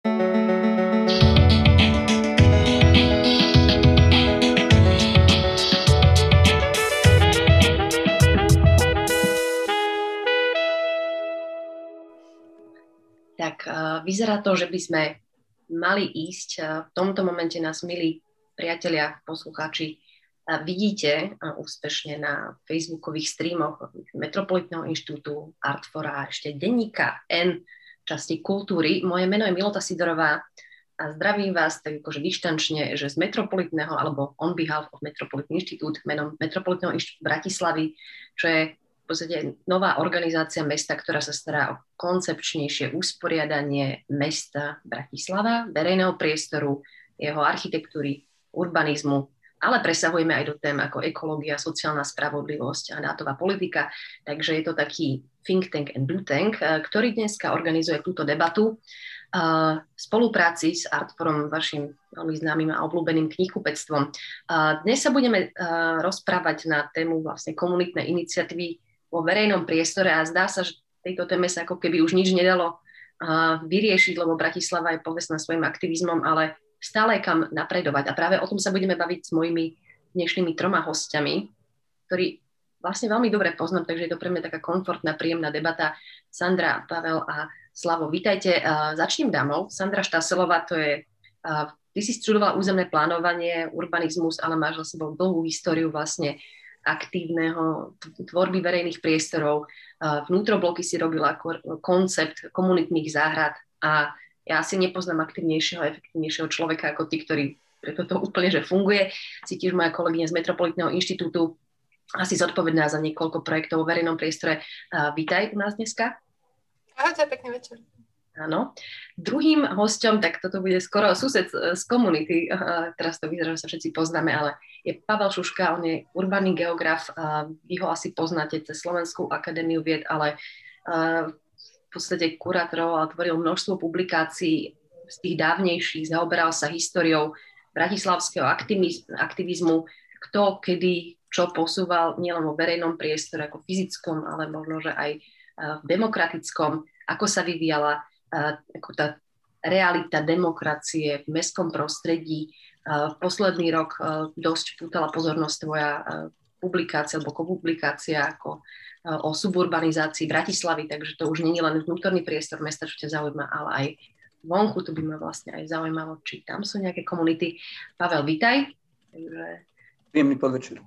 Tak vyzerá to, že by sme mali ísť. V tomto momente nás, milí priatelia, poslucháči, vidíte úspešne na facebookových streamoch Metropolitného inštitútu Artfora a ešte denníka N časti kultúry. Moje meno je Milota Sidorová a zdravím vás tak akože vyštančne, že z Metropolitného alebo on behalf of Metropolitný inštitút menom Metropolitného inštitútu Bratislavy, čo je podstate nová organizácia mesta, ktorá sa stará o koncepčnejšie usporiadanie mesta Bratislava, verejného priestoru, jeho architektúry, urbanizmu, ale presahujeme aj do tém ako ekológia, sociálna spravodlivosť a dátová politika. Takže je to taký think tank and do tank, eh, ktorý dneska organizuje túto debatu eh, v spolupráci s Artforom, vašim veľmi známym a obľúbeným knihkupectvom. Eh, dnes sa budeme rozprávať na tému vlastne komunitnej iniciatívy vo verejnom priestore a zdá sa, že tejto téme sa ako keby už nič nedalo vyriešiť, lebo Bratislava je povestná svojim aktivizmom, ale stále kam napredovať. A práve o tom sa budeme baviť s mojimi dnešnými troma hostiami, ktorí vlastne veľmi dobre poznám, takže je to pre mňa taká komfortná, príjemná debata. Sandra, Pavel a Slavo, vítajte. Začnem dámov. Sandra Štaselová, to je Ty si študovala územné plánovanie, urbanizmus, ale máš za sebou dlhú históriu vlastne aktívneho tvorby verejných priestorov. Vnútrobloky si robila koncept komunitných záhrad a ja asi nepoznám aktívnejšieho a efektívnejšieho človeka ako ty, ktorý preto to úplne, že funguje. Tiež moja kolegyňa z Metropolitného inštitútu, asi zodpovedná za niekoľko projektov vo verejnom priestore. Vítaj u nás dneska. Ahojte, pekný večer. Áno. Druhým hosťom, tak toto bude skoro sused z komunity, teraz to vyzerá, že sa všetci poznáme, ale je Pavel Šuška, on je urbaný geograf, vy ho asi poznáte cez Slovenskú akadémiu vied, ale v podstate kurátoroval a tvoril množstvo publikácií z tých dávnejších, zaoberal sa históriou bratislavského aktivizmu, kto kedy čo posúval nielen vo verejnom priestore ako fyzickom, ale možno, že aj v demokratickom, ako sa vyvíjala ako tá realita demokracie v mestskom prostredí. V posledný rok dosť pútala pozornosť tvoja publikácia alebo publikácia ako o suburbanizácii Bratislavy, takže to už nie je len vnútorný priestor mesta, čo ťa zaujíma, ale aj vonku, to by ma vlastne aj zaujímalo, či tam sú nejaké komunity. Pavel, vítaj. Takže... Príjemný podvečer.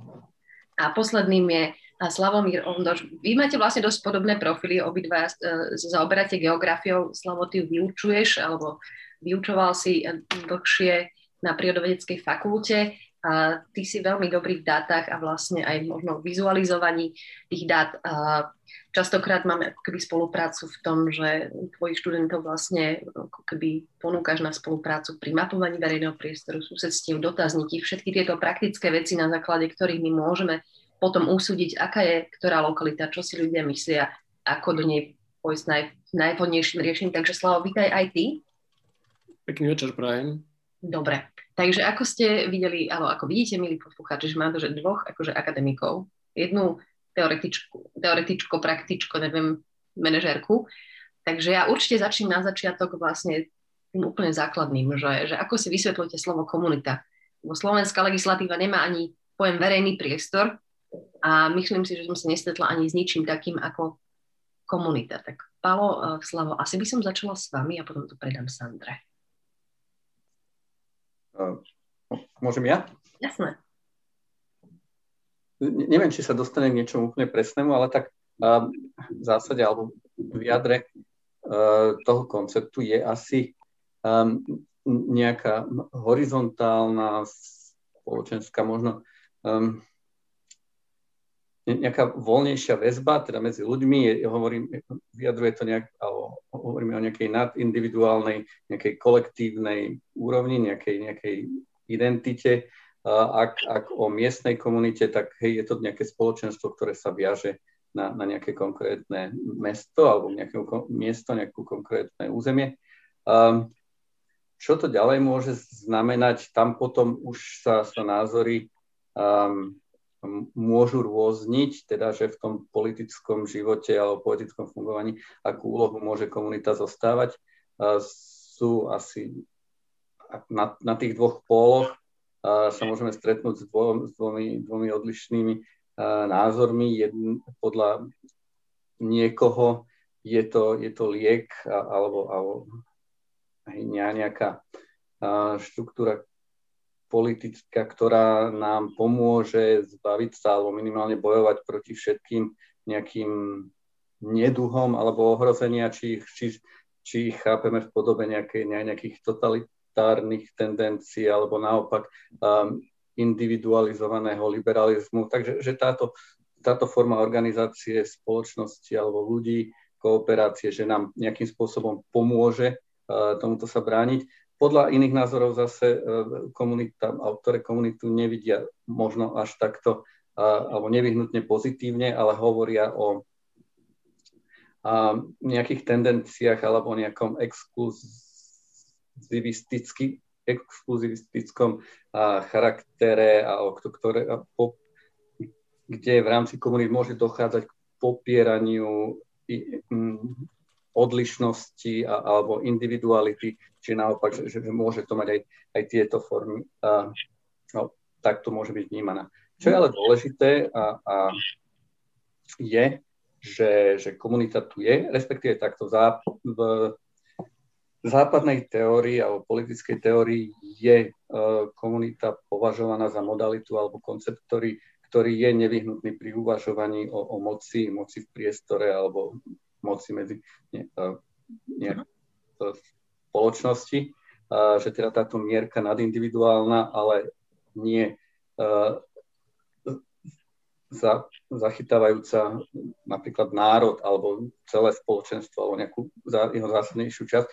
A posledným je a Slavomír Ondoš. Vy máte vlastne dosť podobné profily, obidva e, zaoberáte geografiou, Slavo, ty vyučuješ, alebo vyučoval si dlhšie na prírodovedeckej fakulte a ty si veľmi dobrý v dátach a vlastne aj možno v vizualizovaní tých dát. A častokrát máme ako keby spoluprácu v tom, že tvojich študentov vlastne ako keby ponúkaš na spoluprácu pri mapovaní verejného priestoru, susedstiev, dotazníky, všetky tieto praktické veci, na základe ktorých my môžeme potom usúdiť, aká je ktorá lokalita, čo si ľudia myslia, ako do nej pôjsť naj, najvhodnejším riešením. Takže Slavo, vítaj aj ty. Pekný večer, prajem. Dobre, takže ako ste videli, alebo ako vidíte, milí poslucháči, že mám to, že dvoch akože akademikov, jednu teoretičku, teoretičko, praktičko, neviem, manažérku. Takže ja určite začnem na začiatok vlastne tým úplne základným, že, že ako si vysvetľujete slovo komunita. Lebo slovenská legislatíva nemá ani pojem verejný priestor, a myslím si, že som sa nestretla ani s ničím takým ako komunita. Tak Palo, e, Slavo, asi by som začala s vami a potom to predám Sandre. Uh, môžem ja? Jasné. Neviem, či sa dostane k niečomu úplne presnému, ale tak uh, v zásade alebo v jadre uh, toho konceptu je asi nejaká horizontálna, spoločenská, možno um, nejaká voľnejšia väzba, teda medzi ľuďmi, je, hovorím, vyjadruje to nejak, alebo hovoríme o nejakej nadindividuálnej, nejakej kolektívnej úrovni, nejakej, nejakej identite. Ak, ak o miestnej komunite, tak hej, je to nejaké spoločenstvo, ktoré sa viaže na, na nejaké konkrétne mesto alebo nejaké miesto, nejakú konkrétne územie. Um, čo to ďalej môže znamenať? Tam potom už sa, sa názory um, môžu rôzniť, teda že v tom politickom živote alebo politickom fungovaní, akú úlohu môže komunita zostávať. sú asi na, na tých dvoch póloch sa môžeme stretnúť s, dvo, s dvomi, dvomi odlišnými názormi. Jedn, podľa niekoho je to, je to liek alebo, alebo nejaká štruktúra politická, ktorá nám pomôže zbaviť sa alebo minimálne bojovať proti všetkým nejakým neduhom alebo ohrozenia, či, či, či ich chápeme v podobe nejakej, nejakých totalitárnych tendencií alebo naopak um, individualizovaného liberalizmu. Takže že táto, táto forma organizácie spoločnosti alebo ľudí, kooperácie, že nám nejakým spôsobom pomôže uh, tomuto sa brániť. Podľa iných názorov zase uh, komunita, ktoré komunitu nevidia možno až takto alebo nevyhnutne pozitívne, ale hovoria o nejakých tendenciách alebo nejakom exkluzivistický, exkluzivistickom charaktere, a, ktoré, a po, kde v rámci komunít môže dochádzať k popieraniu odlišnosti a, alebo individuality, či naopak, že, že môže to mať aj, aj tieto formy. A, no, tak to môže byť vnímaná. Čo je ale dôležité a, a je, že, že komunita tu je, respektíve takto záp- v západnej teórii alebo politickej teórii je uh, komunita považovaná za modalitu alebo koncept, ktorý, ktorý je nevyhnutný pri uvažovaní o, o moci, moci v priestore alebo moci medzi ne, ne, spoločnosti, uh, že teda táto mierka nadindividuálna, ale nie uh, za, zachytávajúca napríklad národ alebo celé spoločenstvo alebo nejakú za, jeho zásadnejšiu časť.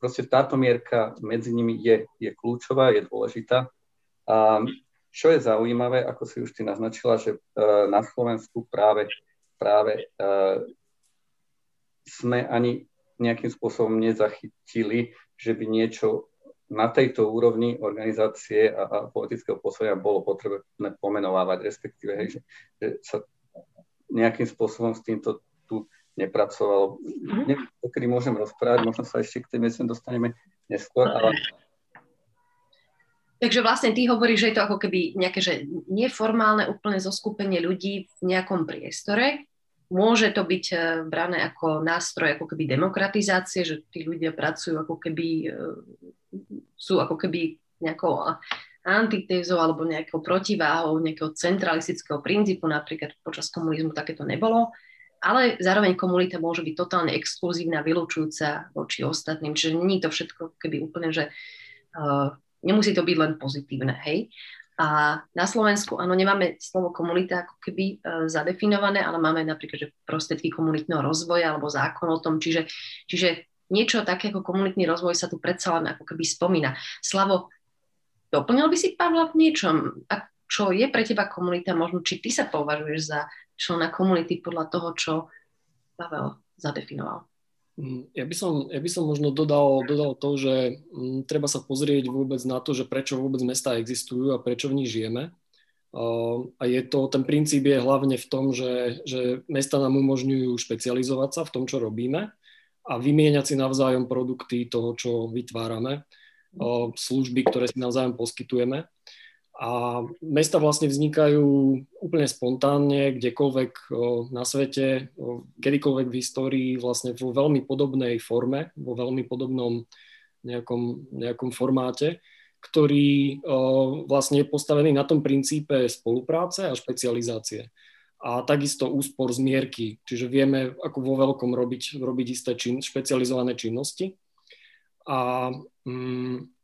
Proste táto mierka medzi nimi je, je kľúčová, je dôležitá. A čo je zaujímavé, ako si už ty naznačila, že na Slovensku práve, práve sme ani nejakým spôsobom nezachytili, že by niečo na tejto úrovni organizácie a, a politického pôsobenia bolo potrebné pomenovávať, respektíve, hej, že, že sa nejakým spôsobom s týmto tu nepracovalo. Mm-hmm. Neviem, kedy môžem rozprávať, možno sa ešte k tej veci dostaneme neskôr, ale... Takže vlastne ty hovoríš, že je to ako keby nejaké, že neformálne úplne zoskupenie ľudí v nejakom priestore, Môže to byť eh, brané ako nástroj ako keby demokratizácie, že tí ľudia pracujú ako keby, eh, sú ako keby nejakou antitézou alebo nejakou protiváhou nejakého centralistického princípu, napríklad počas komunizmu takéto nebolo, ale zároveň komunita môže byť totálne exkluzívna, vylúčujúca voči ostatným, čiže je to všetko keby úplne, že uh, nemusí to byť len pozitívne, hej. A na Slovensku, áno, nemáme slovo komunita ako keby e, zadefinované, ale máme napríklad že prostriedky komunitného rozvoja alebo zákon o tom, čiže, čiže niečo také ako komunitný rozvoj sa tu predsa len ako keby spomína. Slavo, doplnil by si Pavla v niečom? A čo je pre teba komunita? Možno, či ty sa považuješ za člena komunity podľa toho, čo Pavel zadefinoval? Mm, ja by som, ja by som možno dodal, dodal to, že mm, treba sa pozrieť vôbec na to, že prečo vôbec mesta existujú a prečo v nich žijeme. A je to, ten princíp je hlavne v tom, že, že mesta nám umožňujú špecializovať sa v tom, čo robíme a vymieňať si navzájom produkty toho, čo vytvárame, služby, ktoré si navzájom poskytujeme. A mesta vlastne vznikajú úplne spontánne, kdekoľvek na svete, kedykoľvek v histórii, vlastne vo veľmi podobnej forme, vo veľmi podobnom nejakom, nejakom formáte, ktorý vlastne je postavený na tom princípe spolupráce a špecializácie. A takisto úspor z mierky, čiže vieme ako vo veľkom robiť, robiť isté čin, špecializované činnosti. A mm,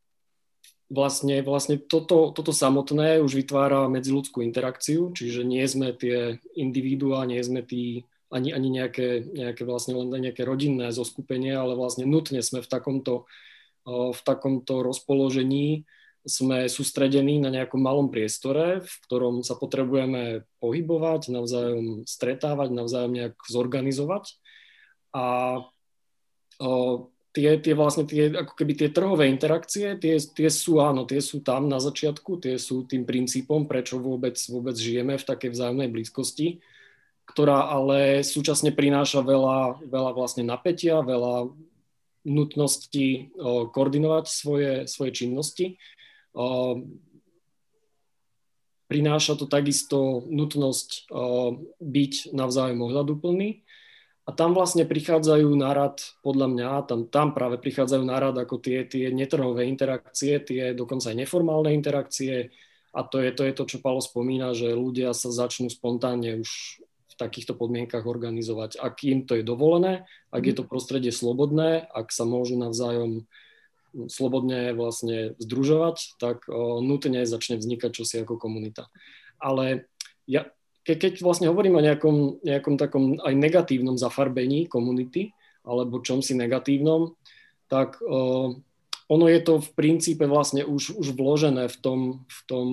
vlastne, vlastne toto, toto samotné už vytvára medziludskú interakciu, čiže nie sme tie individuá, nie sme tí, ani, ani nejaké, nejaké vlastne len nejaké rodinné zoskupenie, ale vlastne nutne sme v takomto, v takomto rozpoložení sme sústredení na nejakom malom priestore, v ktorom sa potrebujeme pohybovať, navzájom stretávať, navzájom nejak zorganizovať. A tie, tie vlastne tie, ako keby tie trhové interakcie, tie, tie sú, áno, tie sú tam na začiatku, tie sú tým princípom, prečo vôbec, vôbec žijeme v takej vzájomnej blízkosti, ktorá ale súčasne prináša veľa, veľa vlastne napätia, veľa nutnosti koordinovať svoje, svoje činnosti. Prináša to takisto nutnosť byť navzájom ohľaduplný. A tam vlastne prichádzajú na rad, podľa mňa, tam, tam práve prichádzajú na rad ako tie, tie netrhové interakcie, tie dokonca aj neformálne interakcie. A to je, to je to, čo Paolo spomína, že ľudia sa začnú spontánne už v takýchto podmienkach organizovať. Ak im to je dovolené, ak je to prostredie slobodné, ak sa môžu navzájom slobodne vlastne združovať, tak o, nutne začne vznikať čosi ako komunita. Ale ja, ke, keď vlastne hovorím o nejakom, nejakom takom aj negatívnom zafarbení komunity, alebo čomsi negatívnom, tak o, ono je to v princípe vlastne už, už vložené v, tom, v, tom,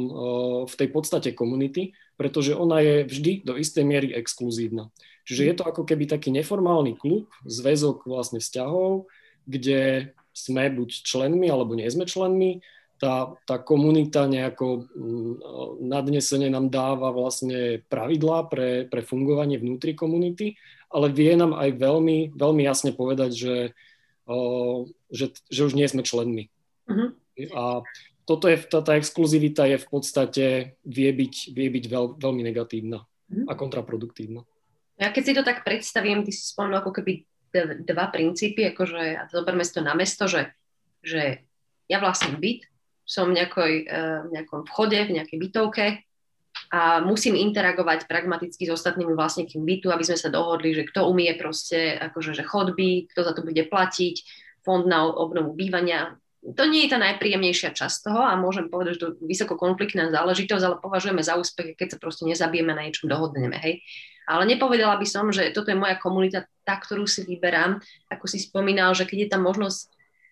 v tej podstate komunity, pretože ona je vždy do istej miery exkluzívna. Čiže je to ako keby taký neformálny klub, zväzok vlastne vzťahov, kde sme buď členmi alebo nie sme členmi. Tá, tá komunita nejako mm, nadnesene nám dáva vlastne pravidlá pre, pre fungovanie vnútri komunity, ale vie nám aj veľmi, veľmi jasne povedať, že, že, že už nie sme členmi. Uh-huh. A toto je, tá, tá exkluzivita je v podstate, vie byť, vie byť veľ, veľmi negatívna mm. a kontraproduktívna. Ja keď si to tak predstavím, ty si spomenul ako keby dva princípy, akože, a zoberme si to na mesto, že, že ja vlastním byt, som v nejakoj, uh, nejakom vchode, v nejakej bytovke a musím interagovať pragmaticky s ostatnými vlastníkmi bytu, aby sme sa dohodli, že kto umie proste akože, že chodby, kto za to bude platiť, fond na obnovu bývania, to nie je tá najpríjemnejšia časť toho a môžem povedať, že to je vysoko konfliktná záležitosť, ale považujeme za úspech, keď sa proste nezabijeme na niečom dohodneme, hej. Ale nepovedala by som, že toto je moja komunita, tá, ktorú si vyberám, ako si spomínal, že keď je tam možnosť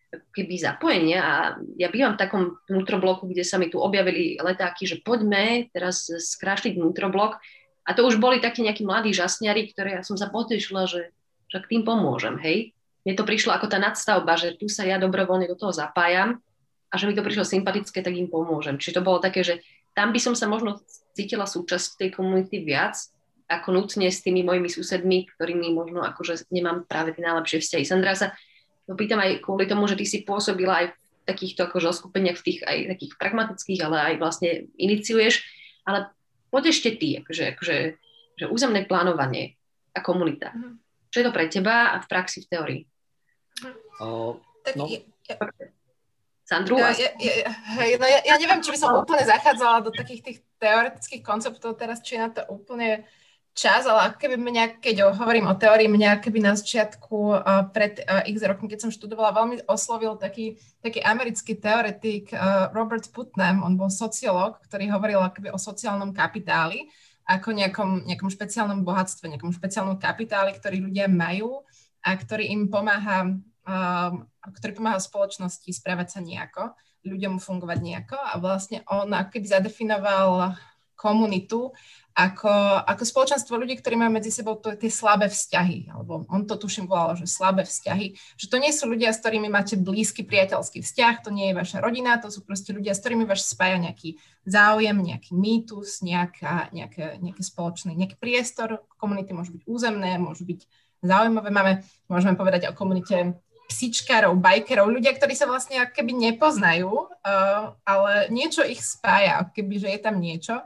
keby zapojenia a ja bývam v takom vnútrobloku, kde sa mi tu objavili letáky, že poďme teraz skrášliť vnútroblok a to už boli takí nejakí mladí žasňari, ktoré ja som sa potešila, že však tým pomôžem, hej mne to prišlo ako tá nadstavba, že tu sa ja dobrovoľne do toho zapájam a že mi to prišlo sympatické, tak im pomôžem. Čiže to bolo také, že tam by som sa možno cítila súčasť tej komunity viac, ako nutne s tými mojimi susedmi, ktorými možno akože nemám práve tie najlepšie vzťahy. Sandra sa pýtam aj kvôli tomu, že ty si pôsobila aj v takýchto akože skupeniach, v tých aj takých pragmatických, ale aj vlastne iniciuješ. Ale poď ešte ty, akože, akože že územné plánovanie a komunita. Mm. Čo je to pre teba a v praxi, v teórii? Uh, tak no. ja, ja, Sandru? Ja, ja, ja, hej, no ja, ja neviem, či by som úplne zachádzala do takých tých teoretických konceptov teraz, či je na to úplne čas, ale ako keby mňa, keď hovorím o teórii, mňa keby na začiatku pred x rokmi, keď som študovala, veľmi oslovil taký, taký americký teoretik Robert Putnam, on bol sociológ, ktorý hovoril akoby o sociálnom kapitáli, ako nejakom, nejakom špeciálnom bohatstve, nejakom špeciálnom kapitáli, ktorý ľudia majú a ktorý im pomáha, ktorý pomáha spoločnosti správať sa nejako, ľuďom fungovať nejako. A vlastne on ako keby zadefinoval komunitu ako, ako spoločenstvo ľudí, ktorí majú medzi sebou to, tie slabé vzťahy, alebo on to tuším volal, že slabé vzťahy, že to nie sú ľudia, s ktorými máte blízky priateľský vzťah, to nie je vaša rodina, to sú proste ľudia, s ktorými vás spája nejaký záujem, nejaký mýtus, nejaká, nejaké, nejaký spoločný, nejaký priestor, komunity môžu byť územné, môžu byť zaujímavé. Máme, môžeme povedať o komunite psičkárov, bajkerov, ľudia, ktorí sa vlastne keby nepoznajú, uh, ale niečo ich spája, keby, že je tam niečo.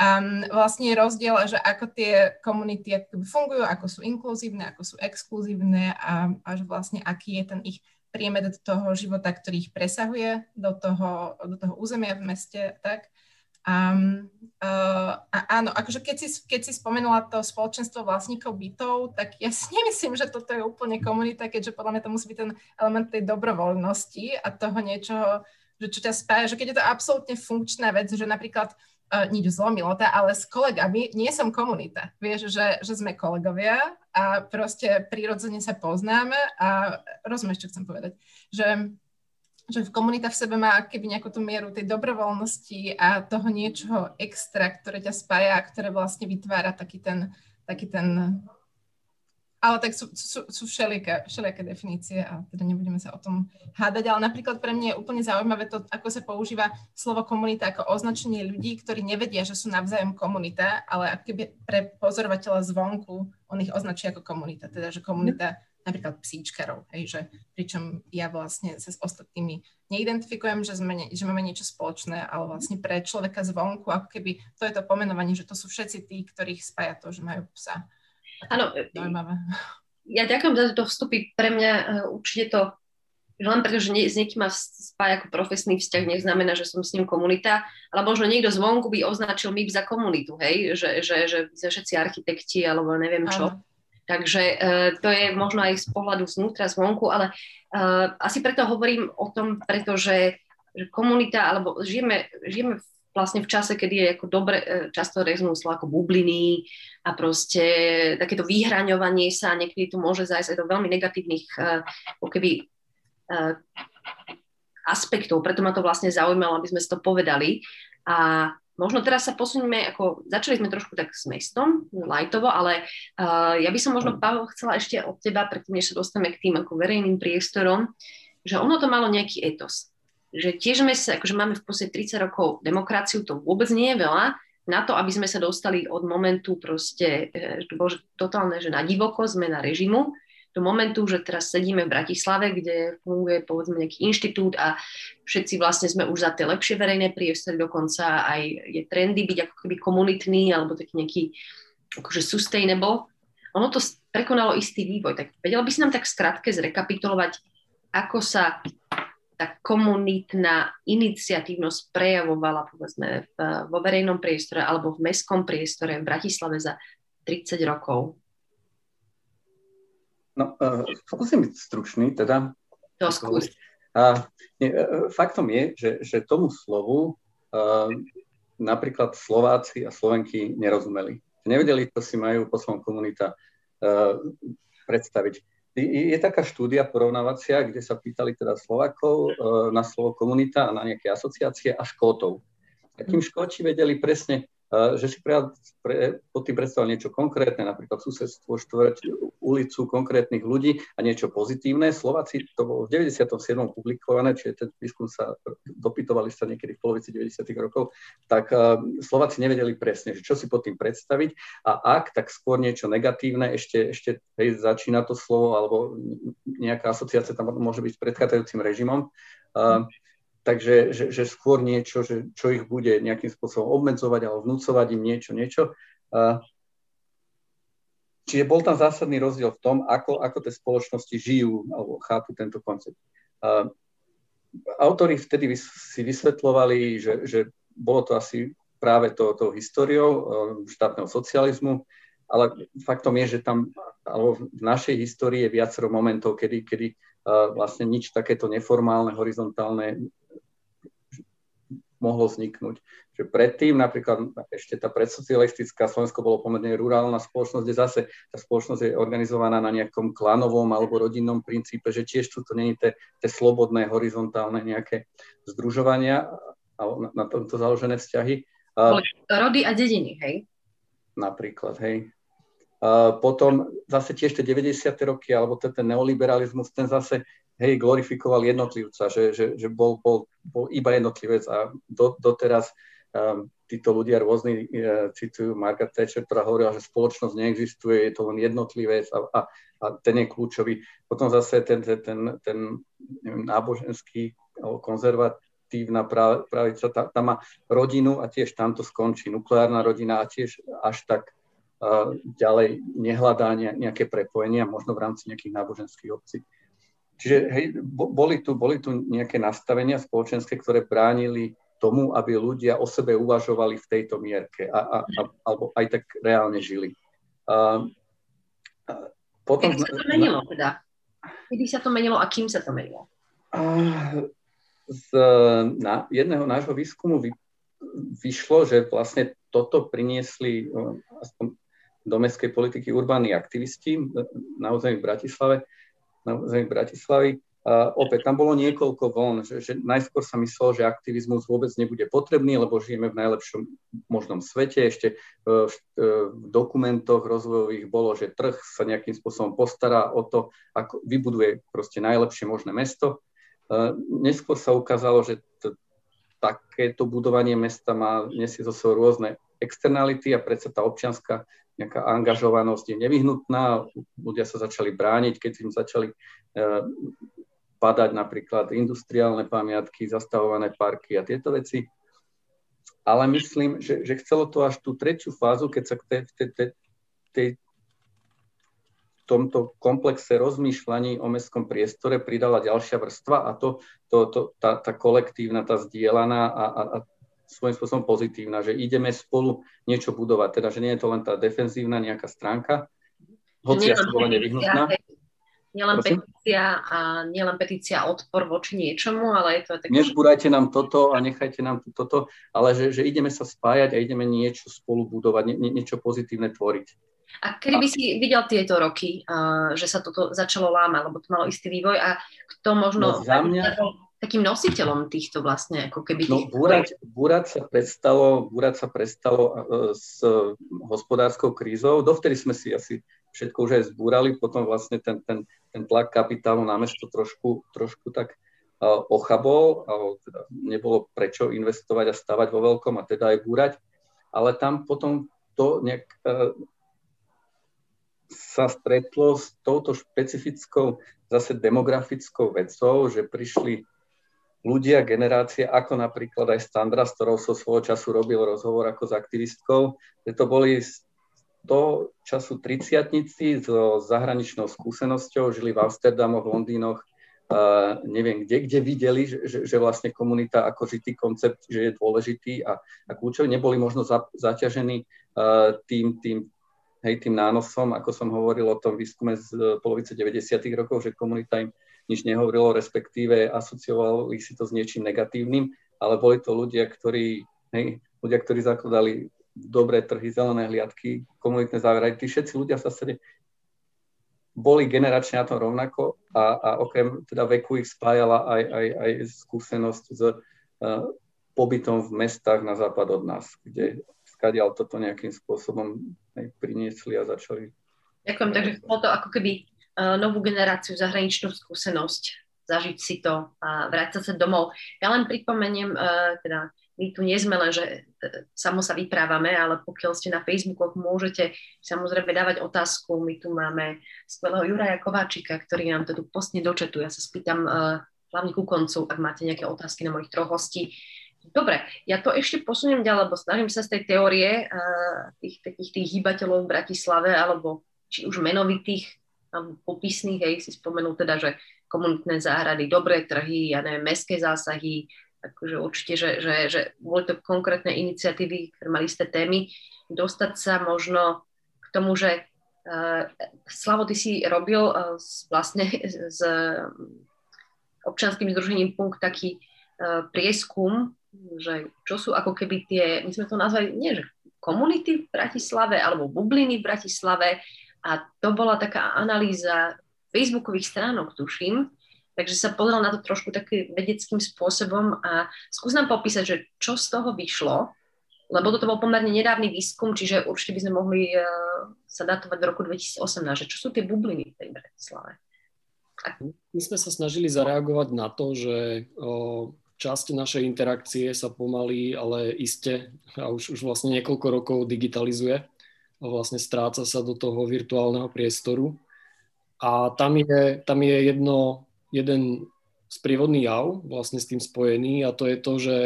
A vlastne je rozdiel, že ako tie komunity fungujú, ako sú inkluzívne, ako sú exkluzívne a, a že vlastne aký je ten ich priemed do toho života, ktorý ich presahuje do toho, do toho územia v meste, tak. Um, uh, a áno, akože keď si, keď si spomenula to spoločenstvo vlastníkov bytov, tak ja si nemyslím, že toto je úplne komunita, keďže podľa mňa to musí byť ten element tej dobrovoľnosti a toho niečoho, že čo ťa spája, že keď je to absolútne funkčná vec, že napríklad nič zlo, milota, ale s kolegami nie som komunita. Vieš, že, že sme kolegovia a proste prirodzene sa poznáme a rozumieš, čo chcem povedať. Že že komunita v sebe má keby nejakú tú mieru tej dobrovoľnosti a toho niečoho extra, ktoré ťa spája a ktoré vlastne vytvára taký ten, taký ten ale tak sú, sú, sú všelijaké, všelijaké definície a teda nebudeme sa o tom hádať, ale napríklad pre mňa je úplne zaujímavé to, ako sa používa slovo komunita ako označenie ľudí, ktorí nevedia, že sú navzájom komunita, ale keby pre pozorovateľa zvonku on ich označí ako komunita, teda že komunita napríklad psíčkarov, hej, že pričom ja vlastne sa s ostatnými neidentifikujem, že, sme, že máme niečo spoločné, ale vlastne pre človeka zvonku, ako keby to je to pomenovanie, že to sú všetci tí, ktorých spája to, že majú psa. Áno, ja ďakujem za to vstupy. Pre mňa uh, určite to, len preto, že nie, s niekým ma spája ako profesný vzťah, neznamená, že som s ním komunita, ale možno niekto zvonku by označil MIP za komunitu, hej, že, že, že sme všetci architekti alebo neviem čo. Áno. Takže uh, to je možno aj z pohľadu znútra, zvonku, ale uh, asi preto hovorím o tom, pretože že komunita, alebo žijeme, žijeme vlastne v čase, kedy je ako dobre, e, často reznú ako bubliny a proste takéto vyhraňovanie sa, niekedy tu môže zájsť aj do veľmi negatívnych ako keby aspektov, preto ma to vlastne zaujímalo, aby sme si to povedali. A Možno teraz sa posunieme, ako začali sme trošku tak s mestom, lajtovo, ale uh, ja by som možno, Pavel, chcela ešte od teba, predtým, než sa dostaneme k tým ako verejným priestorom, že ono to malo nejaký etos. Že tiež sme sa, akože máme v podstate 30 rokov demokraciu, to vôbec nie je veľa, na to, aby sme sa dostali od momentu proste, že to bolo totálne, že na divoko zmena režimu, do momentu, že teraz sedíme v Bratislave, kde funguje povedzme nejaký inštitút a všetci vlastne sme už za tie lepšie verejné priestory, dokonca aj je trendy byť ako keby komunitný alebo taký nejaký akože sustainable. Ono to prekonalo istý vývoj. Tak vedela by si nám tak skrátke zrekapitulovať, ako sa tá komunitná iniciatívnosť prejavovala povedzme v, vo verejnom priestore alebo v mestskom priestore v Bratislave za 30 rokov? No, uh, byť stručný, teda. To skús. A, nie, e, faktom je, že, že tomu slovu uh, napríklad Slováci a Slovenky nerozumeli. Nevedeli, čo si majú po svojom komunita uh, predstaviť. Je, taká štúdia porovnávacia, kde sa pýtali teda Slovakov uh, na slovo komunita a na nejaké asociácie a Škótov. A kým Škóti vedeli presne že si pre, pre, pod tým predstavil niečo konkrétne, napríklad susedstvo, štvrť, ulicu konkrétnych ľudí a niečo pozitívne. Slováci, to bolo v 97. publikované, čiže ten výskum sa dopytovali sa niekedy v polovici 90. rokov, tak Slováci nevedeli presne, že čo si pod tým predstaviť a ak, tak skôr niečo negatívne, ešte, ešte hej, začína to slovo, alebo nejaká asociácia tam môže byť s predchádzajúcim režimom. Uh, takže že, že skôr niečo, že, čo ich bude nejakým spôsobom obmedzovať alebo vnúcovať im niečo, niečo. Čiže bol tam zásadný rozdiel v tom, ako, ako tie spoločnosti žijú alebo chápu tento koncept. Autori vtedy si vysvetľovali, že, že bolo to asi práve to, to históriou štátneho socializmu, ale faktom je, že tam alebo v našej histórii je viacero momentov, kedy, kedy vlastne nič takéto neformálne, horizontálne mohlo vzniknúť. Že predtým napríklad ešte tá predsocialistická Slovensko bolo pomerne rurálna spoločnosť, kde zase tá spoločnosť je organizovaná na nejakom klanovom alebo rodinnom princípe, že tiež tu to není tie, tie slobodné, horizontálne nejaké združovania alebo na, na tomto založené vzťahy. Rody a dediny, hej? Napríklad, hej. A potom zase tiež tie 90. roky, alebo ten neoliberalizmus, ten zase hej, glorifikoval jednotlivca, že, že, že bol, bol, bol iba jednotlivec a do, doteraz um, títo ľudia rôzni uh, citujú Margaret Thatcher, ktorá hovorila, že spoločnosť neexistuje, je to len jednotlivec a, a, a ten je kľúčový. Potom zase ten, ten, ten, ten neviem, náboženský alebo konzervatívna pravica, tá, tá má rodinu a tiež tam to skončí. Nukleárna rodina a tiež až tak ďalej nehľadá nejaké prepojenia, možno v rámci nejakých náboženských obcí. Čiže hej, boli, tu, boli tu nejaké nastavenia spoločenské, ktoré bránili tomu, aby ľudia o sebe uvažovali v tejto mierke a, a, a, alebo aj tak reálne žili. A, a potom, Kedy sa to menilo teda? Kedy sa to menilo a kým sa to menilo? A, z na, jedného nášho výskumu vy, vyšlo, že vlastne toto priniesli aspoň do mestskej politiky urbánni aktivisti naozaj v Bratislave, na území Bratislavy. A opäť tam bolo niekoľko vln, že, že najskôr sa myslelo, že aktivizmus vôbec nebude potrebný, lebo žijeme v najlepšom možnom svete. Ešte v, v, v dokumentoch rozvojových bolo, že trh sa nejakým spôsobom postará o to, ako vybuduje proste najlepšie možné mesto. Neskôr sa ukázalo, že to, takéto budovanie mesta má nesie zo sebou rôzne externality a predsa tá občianská nejaká angažovanosť je nevyhnutná, ľudia sa začali brániť, keď im začali padať napríklad industriálne pamiatky, zastavované parky a tieto veci. Ale myslím, že, že chcelo to až tú tretiu fázu, keď sa k tej, tej, tej, tej tomto komplexe rozmýšľaní o mestskom priestore pridala ďalšia vrstva a to, to, to tá, tá kolektívna, tá zdieľaná a, a, a svojím spôsobom pozitívna, že ideme spolu niečo budovať, teda že nie je to len tá defenzívna nejaká stránka, hoci asi bola nevyhnutná. Nielen petícia a nielen petícia odpor voči niečomu, ale je to také... Nezbúrajte nám toto a nechajte nám toto, ale že, že ideme sa spájať a ideme niečo spolu budovať, nie, niečo pozitívne tvoriť. A kedy by si videl tieto roky, že sa toto začalo lámať, lebo to malo istý vývoj a kto možno no, za mňa... takým nositeľom týchto vlastne, ako keby... No, búrať, búrať, sa prestalo, búrať sa prestalo uh, s hospodárskou krízou. Dovtedy sme si asi všetko už aj zbúrali, potom vlastne ten, ten, ten tlak kapitálu na mesto trošku, trošku tak uh, ochabol, teda nebolo prečo investovať a stavať vo veľkom a teda aj búrať, ale tam potom to nejak uh, sa stretlo s touto špecifickou zase demografickou vecou, že prišli ľudia, generácie, ako napríklad aj Sandra, s ktorou som svojho času robil rozhovor ako s aktivistkou, že to boli to času triciatnici so zahraničnou skúsenosťou, žili v Amsterdamoch, Londýnoch, uh, neviem kde, kde videli, že, že, vlastne komunita ako žitý koncept, že je dôležitý a, a kľúčový, neboli možno za, zaťažení uh, tým, tým hej, tým nánosom, ako som hovoril o tom výskume z e, polovice 90. rokov, že komunita im nič nehovorilo, respektíve asociovali si to s niečím negatívnym, ale boli to ľudia, ktorí, hej, ľudia, ktorí zakladali dobré trhy, zelené hliadky, komunitné závery, tí všetci ľudia v zásade boli generačne na tom rovnako a, a okrem teda veku ich spájala aj, aj, aj skúsenosť s uh, pobytom v mestách na západ od nás, kde skadiaľ toto nejakým spôsobom aj priniesli a začali. Ďakujem, takže bolo to ako keby novú generáciu zahraničnú skúsenosť, zažiť si to a vrácať sa domov. Ja len pripomeniem, uh, teda my tu nie sme len, že uh, samo sa vyprávame, ale pokiaľ ste na Facebookoch, môžete samozrejme dávať otázku. My tu máme skvelého Juraja Kováčika, ktorý nám to tu postne dočetuje. Ja sa spýtam hlavne ku koncu, ak máte nejaké otázky na mojich troch hostí. Dobre, ja to ešte posuniem ďalej, lebo snažím sa z tej teórie tých takých tých hýbateľov v Bratislave, alebo či už menovitých, um, popisných, hej, si spomenul teda, že komunitné záhrady, dobré trhy, ja neviem, mestské zásahy, akože určite, že, že, že boli to konkrétne iniciatívy, ktoré mali isté témy, dostať sa možno k tomu, že uh, Slavo, ty si robil uh, vlastne s občanským združením Punkt taký uh, prieskum že čo sú ako keby tie, my sme to nazvali, nie že komunity v Bratislave alebo bubliny v Bratislave a to bola taká analýza facebookových stránok, tuším, takže sa pozrel na to trošku takým vedeckým spôsobom a skús nám popísať, že čo z toho vyšlo, lebo toto bol pomerne nedávny výskum, čiže určite by sme mohli uh, sa datovať do roku 2018, že čo sú tie bubliny v tej Bratislave. My sme sa snažili zareagovať na to, že o, časť našej interakcie sa pomaly, ale iste a už, už vlastne niekoľko rokov digitalizuje vlastne stráca sa do toho virtuálneho priestoru. A tam je, tam je jedno, jeden sprievodný jav vlastne s tým spojený a to je to, že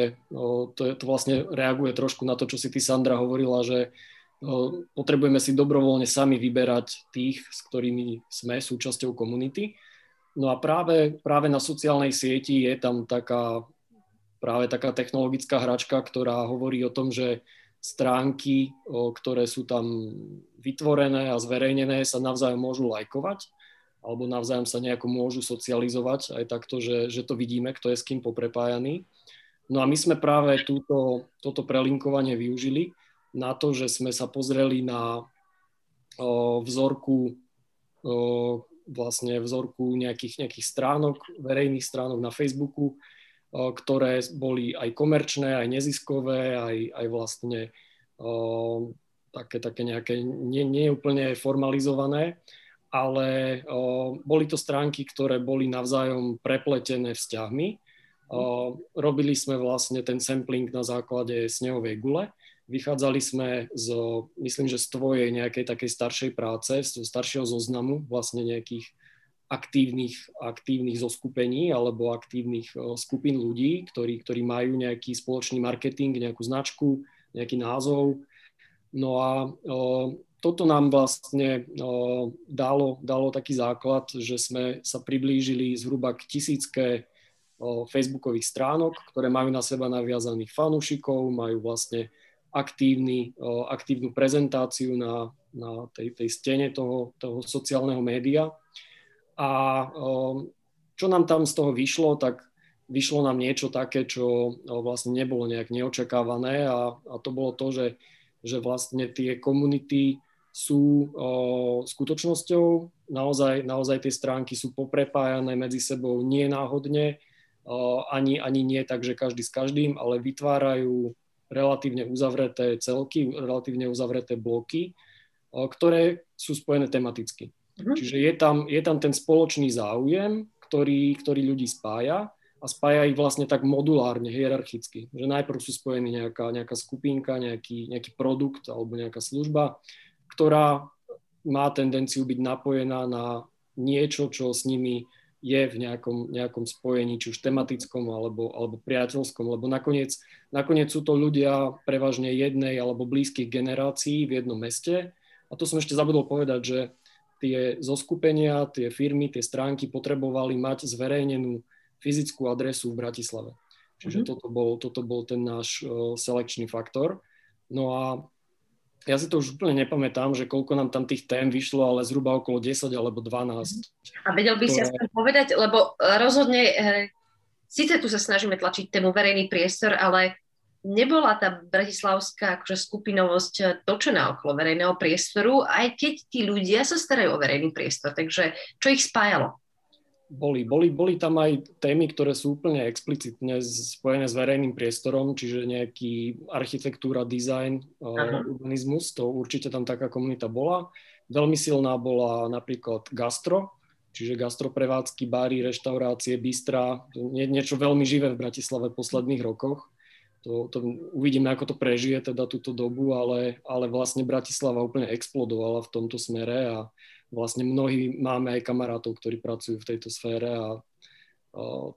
to, je, to vlastne reaguje trošku na to, čo si ty Sandra hovorila, že potrebujeme si dobrovoľne sami vyberať tých, s ktorými sme súčasťou komunity. No a práve, práve na sociálnej sieti je tam taká práve taká technologická hračka, ktorá hovorí o tom, že stránky, ktoré sú tam vytvorené a zverejnené, sa navzájom môžu lajkovať alebo navzájom sa nejako môžu socializovať aj takto, že, že to vidíme, kto je s kým poprepájaný. No a my sme práve túto, toto prelinkovanie využili na to, že sme sa pozreli na o, vzorku o, vlastne vzorku nejakých, nejakých stránok, verejných stránok na Facebooku, ktoré boli aj komerčné, aj neziskové, aj, aj vlastne o, také, také nejaké nie, nie formalizované, ale o, boli to stránky, ktoré boli navzájom prepletené vzťahmi. Robili sme vlastne ten sampling na základe snehovej gule, Vychádzali sme z, myslím, že z tvojej nejakej takej staršej práce, z staršieho zoznamu vlastne nejakých aktívnych, aktívnych zoskupení alebo aktívnych skupín ľudí, ktorí, ktorí majú nejaký spoločný marketing, nejakú značku, nejaký názov. No a toto nám vlastne dalo, dalo taký základ, že sme sa priblížili zhruba k tisícke facebookových stránok, ktoré majú na seba naviazaných fanúšikov, majú vlastne aktívny, aktívnu prezentáciu na, na tej, tej stene toho, toho sociálneho média. A čo nám tam z toho vyšlo, tak vyšlo nám niečo také, čo vlastne nebolo nejak neočakávané a, a to bolo to, že, že vlastne tie komunity sú o, skutočnosťou, naozaj, naozaj tie stránky sú poprepájané medzi sebou nie náhodne, o, ani, ani nie tak, že každý s každým, ale vytvárajú relatívne uzavreté celky, relatívne uzavreté bloky, ktoré sú spojené tematicky. Mhm. Čiže je tam, je tam ten spoločný záujem, ktorý, ktorý ľudí spája a spája ich vlastne tak modulárne, hierarchicky. Že najprv sú spojení nejaká, nejaká skupinka, nejaký, nejaký produkt alebo nejaká služba, ktorá má tendenciu byť napojená na niečo, čo s nimi je v nejakom, nejakom spojení, či už tematickom alebo, alebo priateľskom, lebo nakoniec, nakoniec sú to ľudia prevažne jednej alebo blízkych generácií v jednom meste. A to som ešte zabudol povedať, že tie zoskupenia, tie firmy, tie stránky potrebovali mať zverejnenú fyzickú adresu v Bratislave. Čiže mm-hmm. toto, bol, toto bol ten náš uh, selekčný faktor. No a ja si to už úplne nepamätám, že koľko nám tam tých tém vyšlo, ale zhruba okolo 10 alebo 12. A vedel by si ktoré... aspoň povedať, lebo e, rozhodne, e, síce tu sa snažíme tlačiť tému verejný priestor, ale nebola tá bratislavská akože skupinovosť e, točená okolo verejného priestoru, aj keď tí ľudia sa starajú o verejný priestor. Takže čo ich spájalo? Boli, boli, boli tam aj témy, ktoré sú úplne explicitne spojené s verejným priestorom, čiže nejaký architektúra, design, uh, urbanizmus, to určite tam taká komunita bola. Veľmi silná bola napríklad gastro, čiže gastroprevádzky, bary, reštaurácie, bystra, nie, niečo veľmi živé v Bratislave v posledných rokoch. To, to uvidíme, ako to prežije teda túto dobu, ale, ale vlastne Bratislava úplne explodovala v tomto smere a vlastne mnohí máme aj kamarátov, ktorí pracujú v tejto sfére a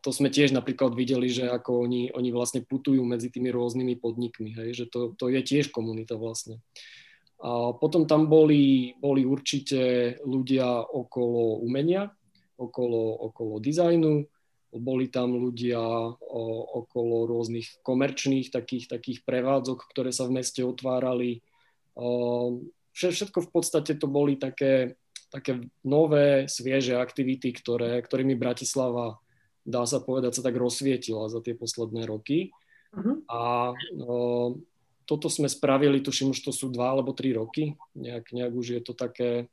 to sme tiež napríklad videli, že ako oni, oni vlastne putujú medzi tými rôznymi podnikmi, hej, že to, to je tiež komunita vlastne. A potom tam boli, boli určite ľudia okolo umenia, okolo, okolo dizajnu, boli tam ľudia o, okolo rôznych komerčných takých, takých prevádzok, ktoré sa v meste otvárali. O, všetko v podstate to boli také také nové, svieže aktivity, ktoré, ktorými Bratislava, dá sa povedať, sa tak rozsvietila za tie posledné roky. Uh-huh. A no, toto sme spravili, tuším, už to sú dva alebo tri roky, nejak, nejak už je to také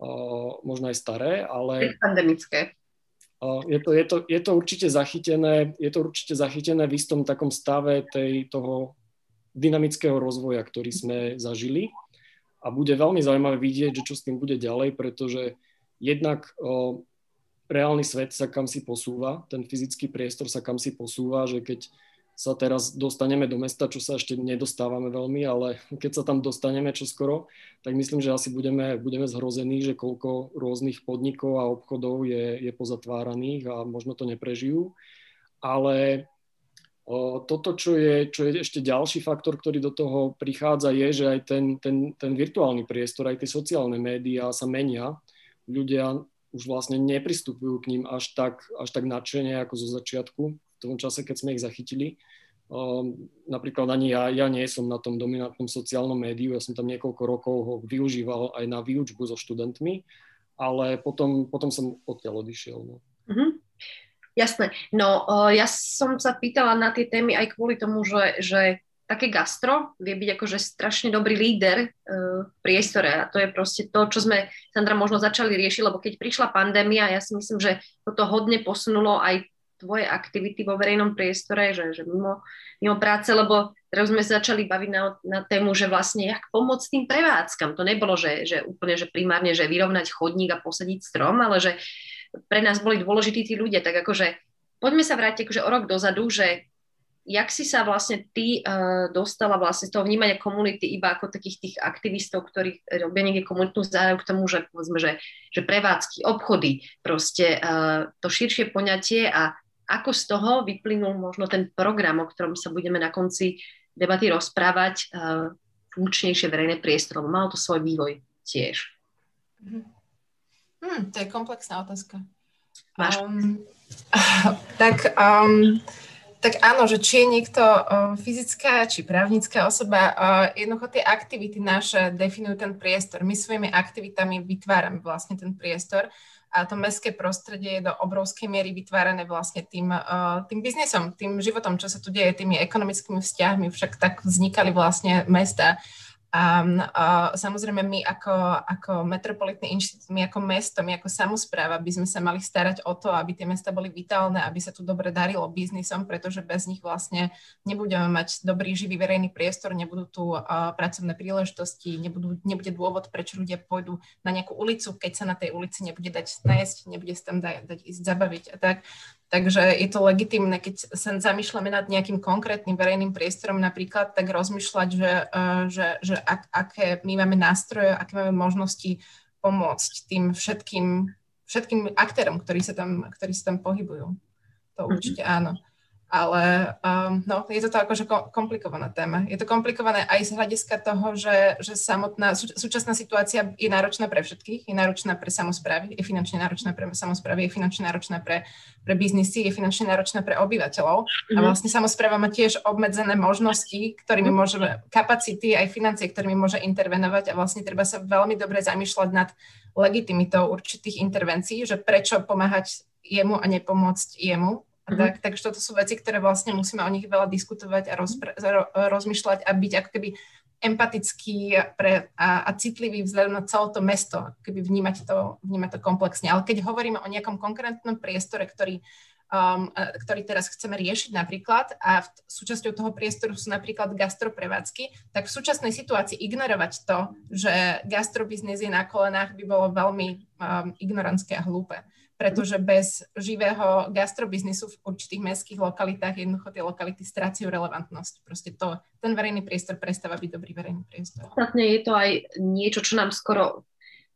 uh, možno aj staré, ale... Pandemické. Je, to, je, to, je to určite zachytené, je to určite zachytené v istom takom stave tej, toho dynamického rozvoja, ktorý sme zažili. A bude veľmi zaujímavé vidieť, že čo s tým bude ďalej, pretože jednak o, reálny svet sa kam si posúva, ten fyzický priestor sa kam si posúva, že keď sa teraz dostaneme do mesta, čo sa ešte nedostávame veľmi, ale keď sa tam dostaneme čoskoro, tak myslím, že asi budeme, budeme zhrození, že koľko rôznych podnikov a obchodov je, je pozatváraných a možno to neprežijú. Ale toto, čo je, čo je ešte ďalší faktor, ktorý do toho prichádza, je, že aj ten, ten, ten virtuálny priestor, aj tie sociálne médiá sa menia. Ľudia už vlastne nepristupujú k ním až tak, až tak nadšene ako zo začiatku, tom čase, keď sme ich zachytili. Um, napríklad ani ja, ja nie som na tom dominantnom sociálnom médiu, ja som tam niekoľko rokov ho využíval aj na výučbu so študentmi, ale potom, potom som odtiaľ odišiel. No. Mm-hmm. Jasné. No, ja som sa pýtala na tie témy aj kvôli tomu, že, že také gastro vie byť akože strašne dobrý líder uh, v priestore a to je proste to, čo sme, Sandra, možno začali riešiť, lebo keď prišla pandémia, ja si myslím, že toto hodne posunulo aj tvoje aktivity vo verejnom priestore, že, že mimo, mimo práce, lebo teraz sme začali baviť na, na tému, že vlastne jak pomôcť tým prevádzkam. To nebolo, že, že úplne, že primárne, že vyrovnať chodník a posadiť strom, ale že pre nás boli dôležití tí ľudia, tak akože poďme sa vrátiť akože o rok dozadu, že jak si sa vlastne ty uh, dostala vlastne z toho vnímania komunity iba ako takých tých aktivistov, ktorí robia niekde komunitnú zájom k tomu, že povedzme, že, že prevádzky, obchody, proste uh, to širšie poňatie a ako z toho vyplynul možno ten program, o ktorom sa budeme na konci debaty rozprávať, uh, funkčnejšie verejné priestor, lebo malo to svoj vývoj tiež. Hmm, to je komplexná otázka. Máš? Um, tak um, tak áno, že či je niekto uh, fyzická či právnická osoba, uh, jednoducho tie aktivity naše definujú ten priestor. My svojimi aktivitami vytvárame vlastne ten priestor a to mestské prostredie je do obrovskej miery vytvárané vlastne tým, uh, tým biznesom, tým životom, čo sa tu deje, tými ekonomickými vzťahmi, však tak vznikali vlastne mesta. A, a samozrejme my ako, ako metropolitný inštitút, my ako mesto, my ako samozpráva by sme sa mali starať o to, aby tie mesta boli vitálne, aby sa tu dobre darilo biznisom, pretože bez nich vlastne nebudeme mať dobrý živý verejný priestor, nebudú tu uh, pracovné príležitosti, nebudú, nebude dôvod, prečo ľudia pôjdu na nejakú ulicu, keď sa na tej ulici nebude dať nájsť, nebude sa tam dať, dať ísť zabaviť a tak. Takže je to legitimné, keď sa zamýšľame nad nejakým konkrétnym verejným priestorom napríklad, tak rozmýšľať, že, e, že, že ak, aké my máme nástroje, aké máme možnosti pomôcť tým všetkým, všetkým aktérom, ktorí sa tam, ktorí sa tam pohybujú. To mhm. určite áno ale um, no, je to akože komplikovaná téma. Je to komplikované aj z hľadiska toho, že, že samotná sú, súčasná situácia je náročná pre všetkých, je náročná pre samozprávy, je finančne náročná pre samozprávy, je finančne náročná pre, pre biznisy, je finančne náročná pre obyvateľov. Mm-hmm. A mhm. vlastne samozpráva má tiež obmedzené možnosti, ktorými mhm. môže, kapacity aj financie, ktorými môže intervenovať a vlastne treba sa veľmi dobre zamýšľať nad legitimitou určitých intervencií, že prečo pomáhať jemu a nepomôcť jemu Mm-hmm. Tak, takže toto sú veci, ktoré vlastne musíme o nich veľa diskutovať a rozpre, ro, rozmýšľať a byť ako keby empatický pre, a, a citlivý vzhľadom na celé to mesto, keby vnímať to, vnímať to komplexne. Ale keď hovoríme o nejakom konkrétnom priestore, ktorý, um, ktorý teraz chceme riešiť napríklad a v, súčasťou toho priestoru sú napríklad gastroprevádzky, tak v súčasnej situácii ignorovať to, že gastrobiznis je na kolenách, by bolo veľmi um, ignorantské a hlúpe pretože bez živého gastrobiznisu v určitých mestských lokalitách jednoducho tie lokality strácajú relevantnosť. Proste to, ten verejný priestor prestáva byť dobrý verejný priestor. Ostatne je to aj niečo, čo nám skoro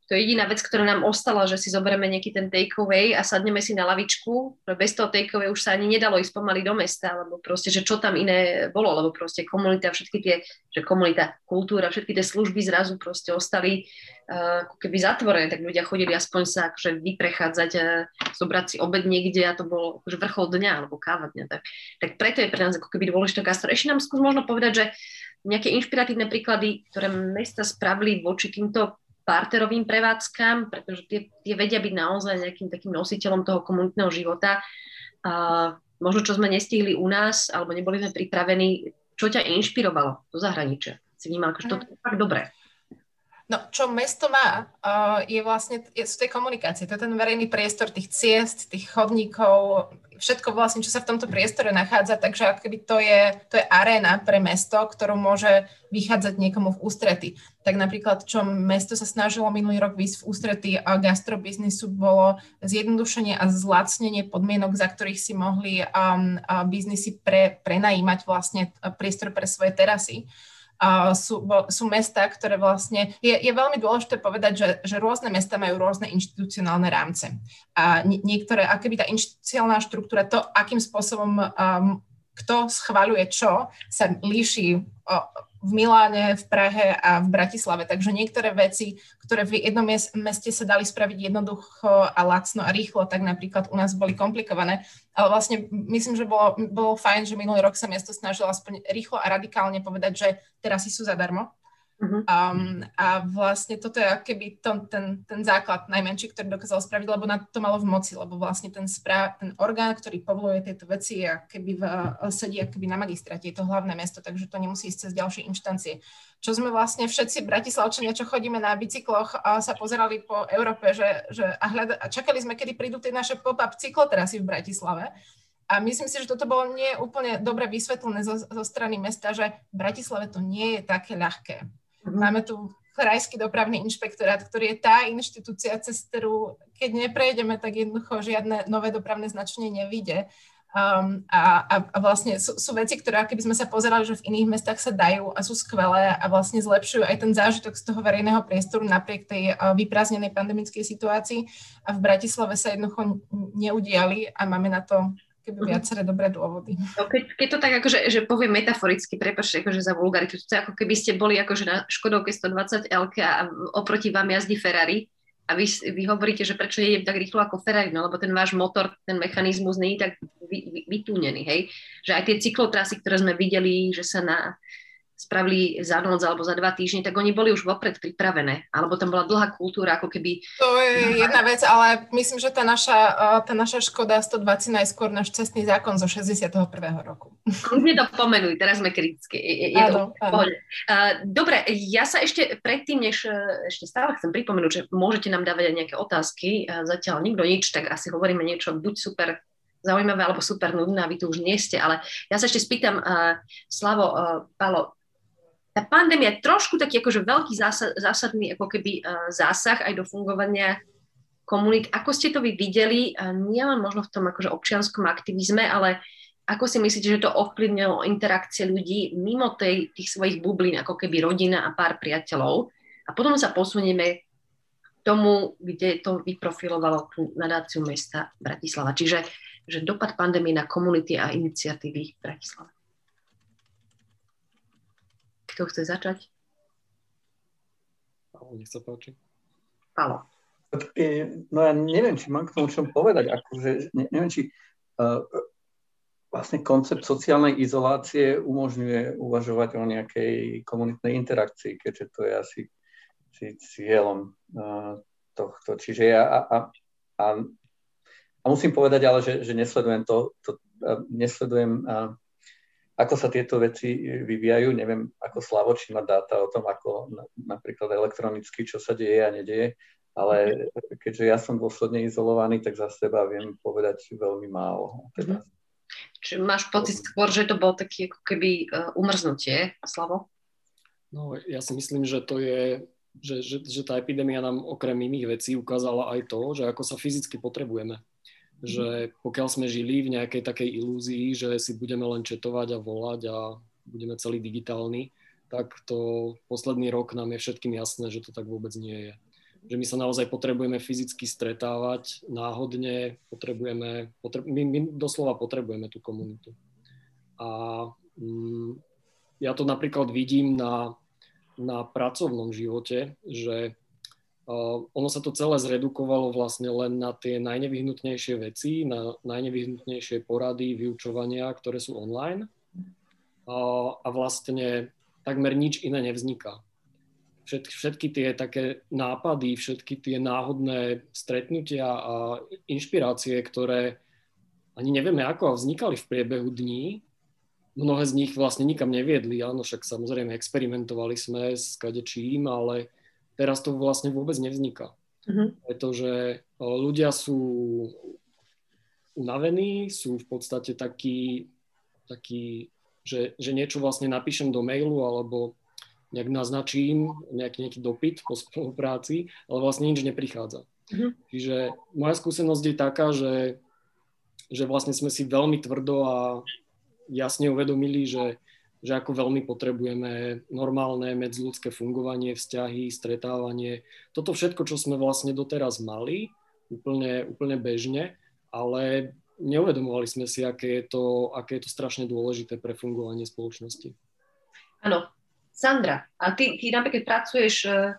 to je jediná vec, ktorá nám ostala, že si zoberieme nejaký ten takeaway a sadneme si na lavičku. Bez toho takeaway už sa ani nedalo ísť pomaly do mesta, lebo proste, že čo tam iné bolo, lebo proste komunita, všetky tie, že komunita, kultúra, všetky tie služby zrazu proste ostali uh, keby zatvorené, tak ľudia chodili aspoň sa akože vyprechádzať, uh, zobrať si obed niekde a to bolo akože vrchol dňa alebo káva dňa. Tak, tak preto je pre nás ako keby dôležité gastro. Ešte nám skús možno povedať, že nejaké inšpiratívne príklady, ktoré mesta spravili voči týmto parterovým prevádzkam, pretože tie, tie vedia byť naozaj nejakým takým nositeľom toho komunitného života. A možno, čo sme nestihli u nás, alebo neboli sme pripravení, čo ťa inšpirovalo do zahraničia? Si vnímal, že to je fakt dobré. No, čo mesto má, uh, je vlastne, je, sú tie komunikácie. To je ten verejný priestor tých ciest, tých chodníkov, všetko vlastne, čo sa v tomto priestore nachádza, takže akoby to je, to je aréna pre mesto, ktorú môže vychádzať niekomu v ústrety. Tak napríklad, čo mesto sa snažilo minulý rok výsť v ústrety gastrobiznisu, bolo zjednodušenie a zlacnenie podmienok, za ktorých si mohli um, biznisy pre, prenajímať vlastne priestor pre svoje terasy sú, sú mesta, ktoré vlastne, je, je veľmi dôležité povedať, že, že rôzne mesta majú rôzne inštitucionálne rámce. A niektoré, akoby tá inštitucionálna štruktúra, to, akým spôsobom um, kto schváľuje čo, sa líši v Miláne, v Prahe a v Bratislave. Takže niektoré veci, ktoré v jednom meste sa dali spraviť jednoducho a lacno a rýchlo, tak napríklad u nás boli komplikované. Ale vlastne myslím, že bolo, bolo fajn, že minulý rok sa mesto snažilo aspoň rýchlo a radikálne povedať, že terasy sú zadarmo Um, a vlastne toto je keby to, ten, ten základ najmenší, ktorý dokázal spraviť, lebo na to malo v moci, lebo vlastne ten, správ, ten orgán, ktorý povoluje tieto veci, je keby v, sedí keby na magistráte, je to hlavné mesto, takže to nemusí ísť cez ďalšie inštancie. Čo sme vlastne všetci bratislavčania, čo chodíme na bicykloch, a sa pozerali po Európe, že, že a, hľada, a čakali sme, kedy prídu tie naše pop-up cyklotrasy v Bratislave. A myslím si, že toto bolo nie úplne dobre vysvetlené zo, zo strany mesta, že v Bratislave to nie je také ľahké. Máme tu krajský dopravný inšpektorát, ktorý je tá inštitúcia, cez ktorú keď neprejdeme, tak jednoducho žiadne nové dopravné značenie nevíde. Um, a, a, a vlastne sú, sú veci, ktoré keby sme sa pozerali, že v iných mestách sa dajú a sú skvelé a vlastne zlepšujú aj ten zážitok z toho verejného priestoru napriek tej uh, vyprázdnenej pandemickej situácii a v Bratislave sa jednoducho neudiali a máme na to keby mhm. viaceré dobré dôvody. No, keď, keď to tak akože, že poviem metaforicky, prepačte akože za vulgaritu, to je ako keby ste boli akože na Škodovke 120 LK a oproti vám jazdí Ferrari a vy, vy hovoríte, že prečo je tak rýchlo ako Ferrari, no lebo ten váš motor, ten mechanizmus je tak vy, vy, vytúnený, hej. Že aj tie cyklotrasy, ktoré sme videli, že sa na, spravili za noc alebo za dva týždne, tak oni boli už vopred pripravené. Alebo tam bola dlhá kultúra, ako keby... To je jedna vec, ale myslím, že tá naša, tá naša Škoda 120 najskôr náš cestný zákon zo 61. roku. Kľudne to pomenuj, teraz sme kritické. Je, je áno, to áno. Dobre, ja sa ešte predtým, než ešte stále chcem pripomenúť, že môžete nám dávať aj nejaké otázky. Zatiaľ nikto nič, tak asi hovoríme niečo buď super zaujímavé alebo super nudné, a vy tu už nie ste, ale ja sa ešte spýtam, uh, Slavo, uh, Palo, tá pandémia je trošku taký akože veľký zásad, zásadný ako keby uh, zásah aj do fungovania komunít. Ako ste to vy videli, uh, nielen možno v tom akože občianskom aktivizme, ale ako si myslíte, že to ovplyvnilo interakcie ľudí mimo tej, tých svojich bublín, ako keby rodina a pár priateľov? A potom sa posunieme k tomu, kde to vyprofilovalo tú nadáciu mesta Bratislava. Čiže že dopad pandémie na komunity a iniciatívy v Bratislave. Kto chce začať? Palo, nech sa páči. Palo. No ja neviem, či mám k tomu čo povedať. Akože, neviem, či uh, vlastne koncept sociálnej izolácie umožňuje uvažovať o nejakej komunitnej interakcii, keďže to je asi cieľom uh, tohto. Čiže ja a, a, a, a musím povedať ale, že, že nesledujem to, to uh, nesledujem uh, ako sa tieto veci vyvíjajú, neviem, ako Slavo, či má dáta o tom, ako napríklad elektronicky, čo sa deje a nedieje, ale keďže ja som dôsledne izolovaný, tak za seba viem povedať veľmi málo. Teda. Či máš pocit skôr, že to bolo také ako keby uh, umrznutie, Slavo? No, ja si myslím, že to je, že, že, že tá epidémia nám okrem iných vecí ukázala aj to, že ako sa fyzicky potrebujeme že pokiaľ sme žili v nejakej takej ilúzii, že si budeme len četovať a volať a budeme celý digitálni, tak to posledný rok nám je všetkým jasné, že to tak vôbec nie je. Že my sa naozaj potrebujeme fyzicky stretávať náhodne, potrebujeme, potre, my, my doslova potrebujeme tú komunitu. A mm, ja to napríklad vidím na, na pracovnom živote, že ono sa to celé zredukovalo vlastne len na tie najnevyhnutnejšie veci, na najnevyhnutnejšie porady, vyučovania, ktoré sú online. A vlastne takmer nič iné nevzniká. Všetky, tie také nápady, všetky tie náhodné stretnutia a inšpirácie, ktoré ani nevieme ako vznikali v priebehu dní, mnohé z nich vlastne nikam neviedli. Áno, však samozrejme experimentovali sme s kadečím, ale Teraz to vlastne vôbec nevzniká. Uh-huh. Pretože ľudia sú unavení, sú v podstate takí, takí že, že niečo vlastne napíšem do mailu alebo nejak naznačím nejaký, nejaký dopyt po spolupráci, ale vlastne nič neprichádza. Uh-huh. Čiže moja skúsenosť je taká, že, že vlastne sme si veľmi tvrdo a jasne uvedomili, že že ako veľmi potrebujeme normálne medziludské fungovanie, vzťahy, stretávanie. Toto všetko, čo sme vlastne doteraz mali, úplne, úplne bežne, ale neuvedomovali sme si, aké je, to, aké je to strašne dôležité pre fungovanie spoločnosti. Áno. Sandra, a ty, ty napríklad pracuješ uh,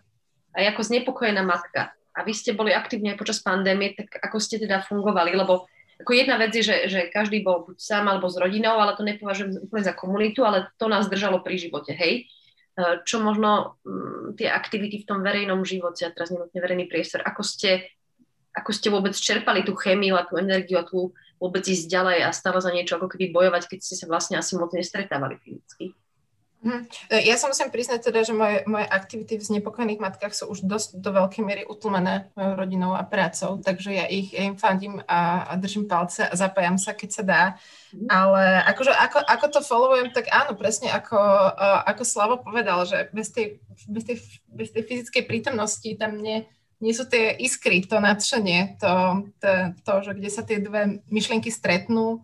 aj ako znepokojená matka a vy ste boli aktívne aj počas pandémie, tak ako ste teda fungovali, lebo ako jedna vec je, že, že každý bol buď sám alebo s rodinou, ale to nepovažujem úplne za komunitu, ale to nás držalo pri živote, hej. E, čo možno mm, tie aktivity v tom verejnom živote, a teraz nemôžete verejný priestor, ako ste, ako ste vôbec čerpali tú chémiu a tú energiu a tú vôbec ísť ďalej a stále za niečo ako keby bojovať, keď ste sa vlastne asi moc nestretávali fyzicky. Mhm. Ja sa musím priznať teda, že moje, moje aktivity v znepokojených matkách sú už dosť do veľkej miery utlmené mojou rodinou a prácou, takže ja ich ja im fandím a, a držím palce a zapájam sa, keď sa dá. Mm. Ale akože, ako, ako to followujem, tak áno, presne ako, ako Slavo povedal, že bez tej, bez, tej, bez tej fyzickej prítomnosti tam nie, nie sú tie iskry, to nadšenie, to, to, to, že kde sa tie dve myšlienky stretnú,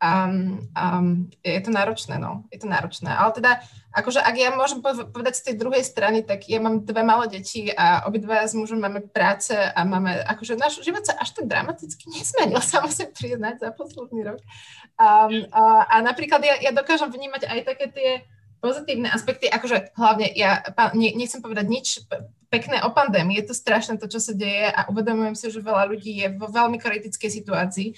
Um, um, je to náročné, no. Je to náročné. Ale teda, akože ak ja môžem povedať z tej druhej strany, tak ja mám dve malé deti a obidva s mužom máme práce a máme, akože náš život sa až tak dramaticky nezmenil, sa musím priznať za posledný rok. Um, a, a napríklad ja, ja dokážem vnímať aj také tie pozitívne aspekty, akože hlavne ja ne, nechcem povedať nič pekné o pandémii, je to strašné to, čo sa deje a uvedomujem si, že veľa ľudí je vo veľmi kritickej situácii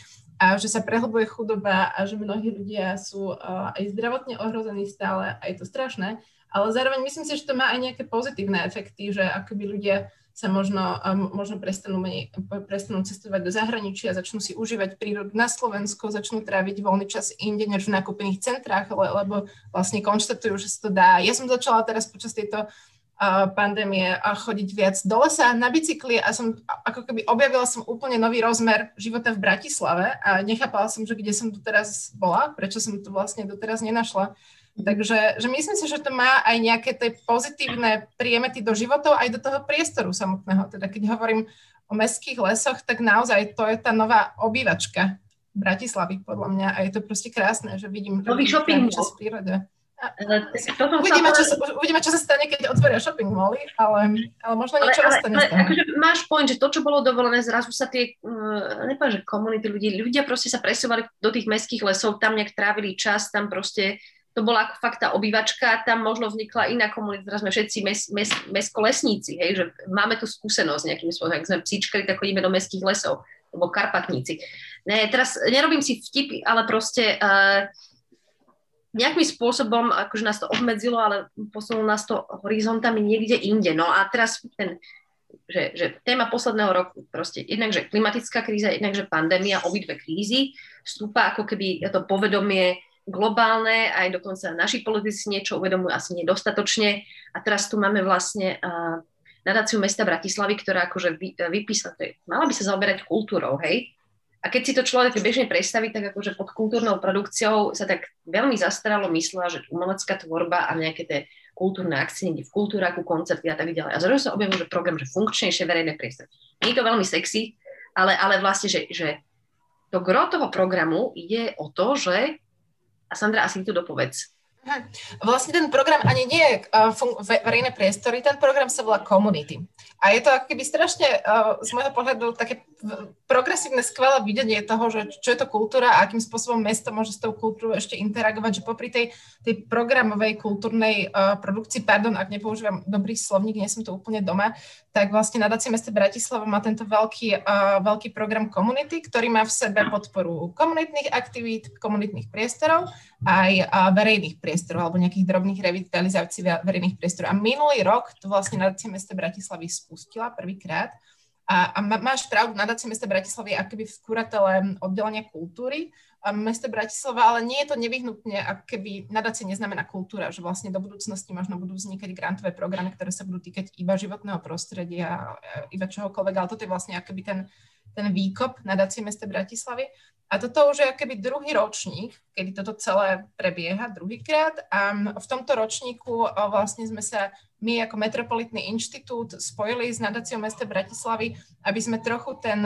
a že sa prehlbuje chudoba a že mnohí ľudia sú uh, aj zdravotne ohrození stále a je to strašné. Ale zároveň myslím si, že to má aj nejaké pozitívne efekty, že akoby ľudia sa možno, um, možno prestanú, menej, prestanú cestovať do zahraničia, začnú si užívať prírodu na Slovensku, začnú tráviť voľný čas inde než v nakúpených centrách, lebo vlastne konštatujú, že sa to dá. Ja som začala teraz počas tejto pandémie a chodiť viac do lesa na bicykli a som ako keby objavila som úplne nový rozmer života v Bratislave a nechápala som, že kde som tu teraz bola, prečo som tu vlastne doteraz nenašla. Mhm. Takže že myslím si, že to má aj nejaké tie pozitívne priemety do životov, aj do toho priestoru samotného. Teda keď hovorím o mestských lesoch, tak naozaj to je tá nová obývačka Bratislavy podľa mňa a je to proste krásne, že vidím, Nový shopping v prírode. Uvidíme, čo, sa, uvidíme, čo sa stane, keď otvoria shopping moly, ale, ale možno niečo ale, ostane. Ale, akože máš point, že to, čo bolo dovolené, zrazu sa tie, uh, nepoviem, že komunity ľudí, ľudia proste sa presúvali do tých mestských lesov, tam nejak trávili čas, tam proste to bola ako fakt tá obývačka, tam možno vznikla iná komunita, teraz sme všetci mes, mes, mesko-lesníci, hej, že máme tu skúsenosť nejakým spôsobom, ak sme psíčkali, tak chodíme do mestských lesov, alebo karpatníci. Ne, teraz nerobím si vtipy, ale proste uh, nejakým spôsobom, akože nás to obmedzilo, ale posunulo nás to horizontami niekde inde. No a teraz ten, že, že téma posledného roku, proste jednak, že klimatická kríza, jednak, že pandémia, obidve krízy, vstúpa ako keby to povedomie globálne, aj dokonca naši politici niečo uvedomujú asi nedostatočne. A teraz tu máme vlastne uh, nadáciu mesta Bratislavy, ktorá akože vy, vypísala, mala by sa zaoberať kultúrou, hej, a keď si to človek bežne predstaví, tak akože pod kultúrnou produkciou sa tak veľmi zastaralo myslela, že umelecká tvorba a nejaké tie kultúrne akcie niekde v kultúraku, koncerty a tak ďalej. A zrazu sa objavil, že program, že funkčnejšie verejné priestory. Nie je to veľmi sexy, ale, ale vlastne, že, že to gro toho programu ide o to, že, a Sandra, asi tu dopovedz, Vlastne ten program ani nie je uh, verejné priestory, ten program sa volá Community. A je to ako keby strašne uh, z môjho pohľadu také progresívne, skvelé videnie toho, že čo je to kultúra a akým spôsobom mesto môže s tou kultúrou ešte interagovať, že popri tej, tej programovej kultúrnej uh, produkcii, pardon, ak nepoužívam dobrý slovník, nie som tu úplne doma, tak vlastne nadácie mesta Bratislava má tento veľký, uh, veľký program Community, ktorý má v sebe podporu komunitných aktivít, komunitných priestorov aj uh, verejných priestorov alebo nejakých drobných revitalizácií verejných priestorov. A minulý rok to vlastne nadácia mesta Bratislavy spustila prvýkrát. A, a máš pravdu, nadácia mesta Bratislavy je akoby v kuratele oddelenia kultúry. Mesto Bratislava, ale nie je to nevyhnutne, ako keby neznamená kultúra, že vlastne do budúcnosti možno budú vznikať grantové programy, ktoré sa budú týkať iba životného prostredia, iba čohokoľvek, ale toto je vlastne akoby ten, ten výkop nadácie mesta Bratislavy. A toto už je keby druhý ročník, kedy toto celé prebieha druhýkrát a v tomto ročníku vlastne sme sa my ako Metropolitný inštitút spojili s nadáciou mesta Bratislavy, aby sme trochu ten,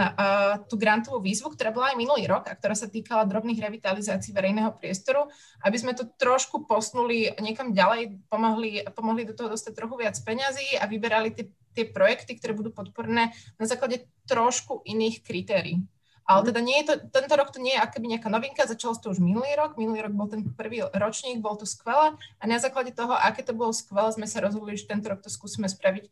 tú grantovú výzvu, ktorá bola aj minulý rok a ktorá sa týkala drobných revitalizácií verejného priestoru, aby sme to trošku posnuli niekam ďalej, pomohli, pomohli do toho dostať trochu viac peňazí a vyberali tie, tie projekty, ktoré budú podporné na základe trošku iných kritérií. Ale mhm. teda nie je to, tento rok to nie je akoby nejaká novinka, začalo to už minulý rok, minulý rok bol ten prvý ročník, bol to skvelé a na základe toho, aké to bolo skvelé, sme sa rozhodli, že tento rok to skúsime spraviť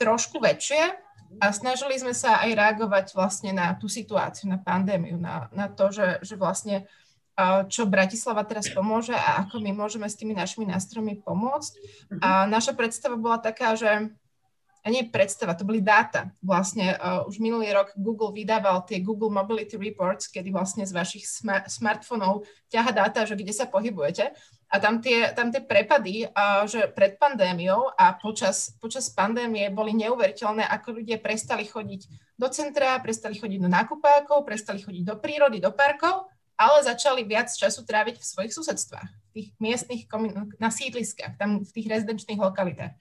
trošku väčšie a snažili sme sa aj reagovať vlastne na tú situáciu, na pandémiu, na, na to, že, že vlastne čo Bratislava teraz pomôže a ako my môžeme s tými našimi nástrojmi pomôcť. A mhm. naša predstava bola taká, že a nie predstava, to boli dáta. Vlastne uh, už minulý rok Google vydával tie Google Mobility Reports, kedy vlastne z vašich sma- smartfónov ťaha dáta, že kde sa pohybujete. A tam tie, tam tie prepady, uh, že pred pandémiou a počas, počas pandémie boli neuveriteľné, ako ľudia prestali chodiť do centra, prestali chodiť do nákupákov, prestali chodiť do prírody, do parkov, ale začali viac času tráviť v svojich susedstvách, v tých miestnych, na sídliskách, tam v tých rezidenčných lokalitách.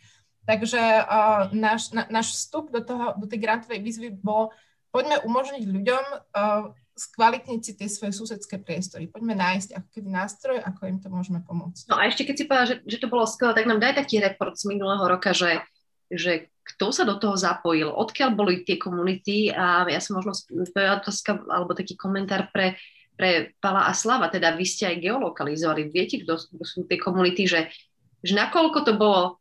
Takže uh, náš, na, náš vstup do, toho, do tej grantovej výzvy bol, poďme umožniť ľuďom uh, skvalitniť si tie svoje susedské priestory. Poďme nájsť ako keby nástroj, ako im to môžeme pomôcť. No a ešte keď si povedal, že, že to bolo skvelé, tak nám daj taký report z minulého roka, že, že kto sa do toho zapojil, odkiaľ boli tie komunity a ja som možno otázka alebo taký komentár pre, pre Pala a Slava, teda vy ste aj geolokalizovali, viete, kto, kto sú tie komunity, že, že nakoľko to bolo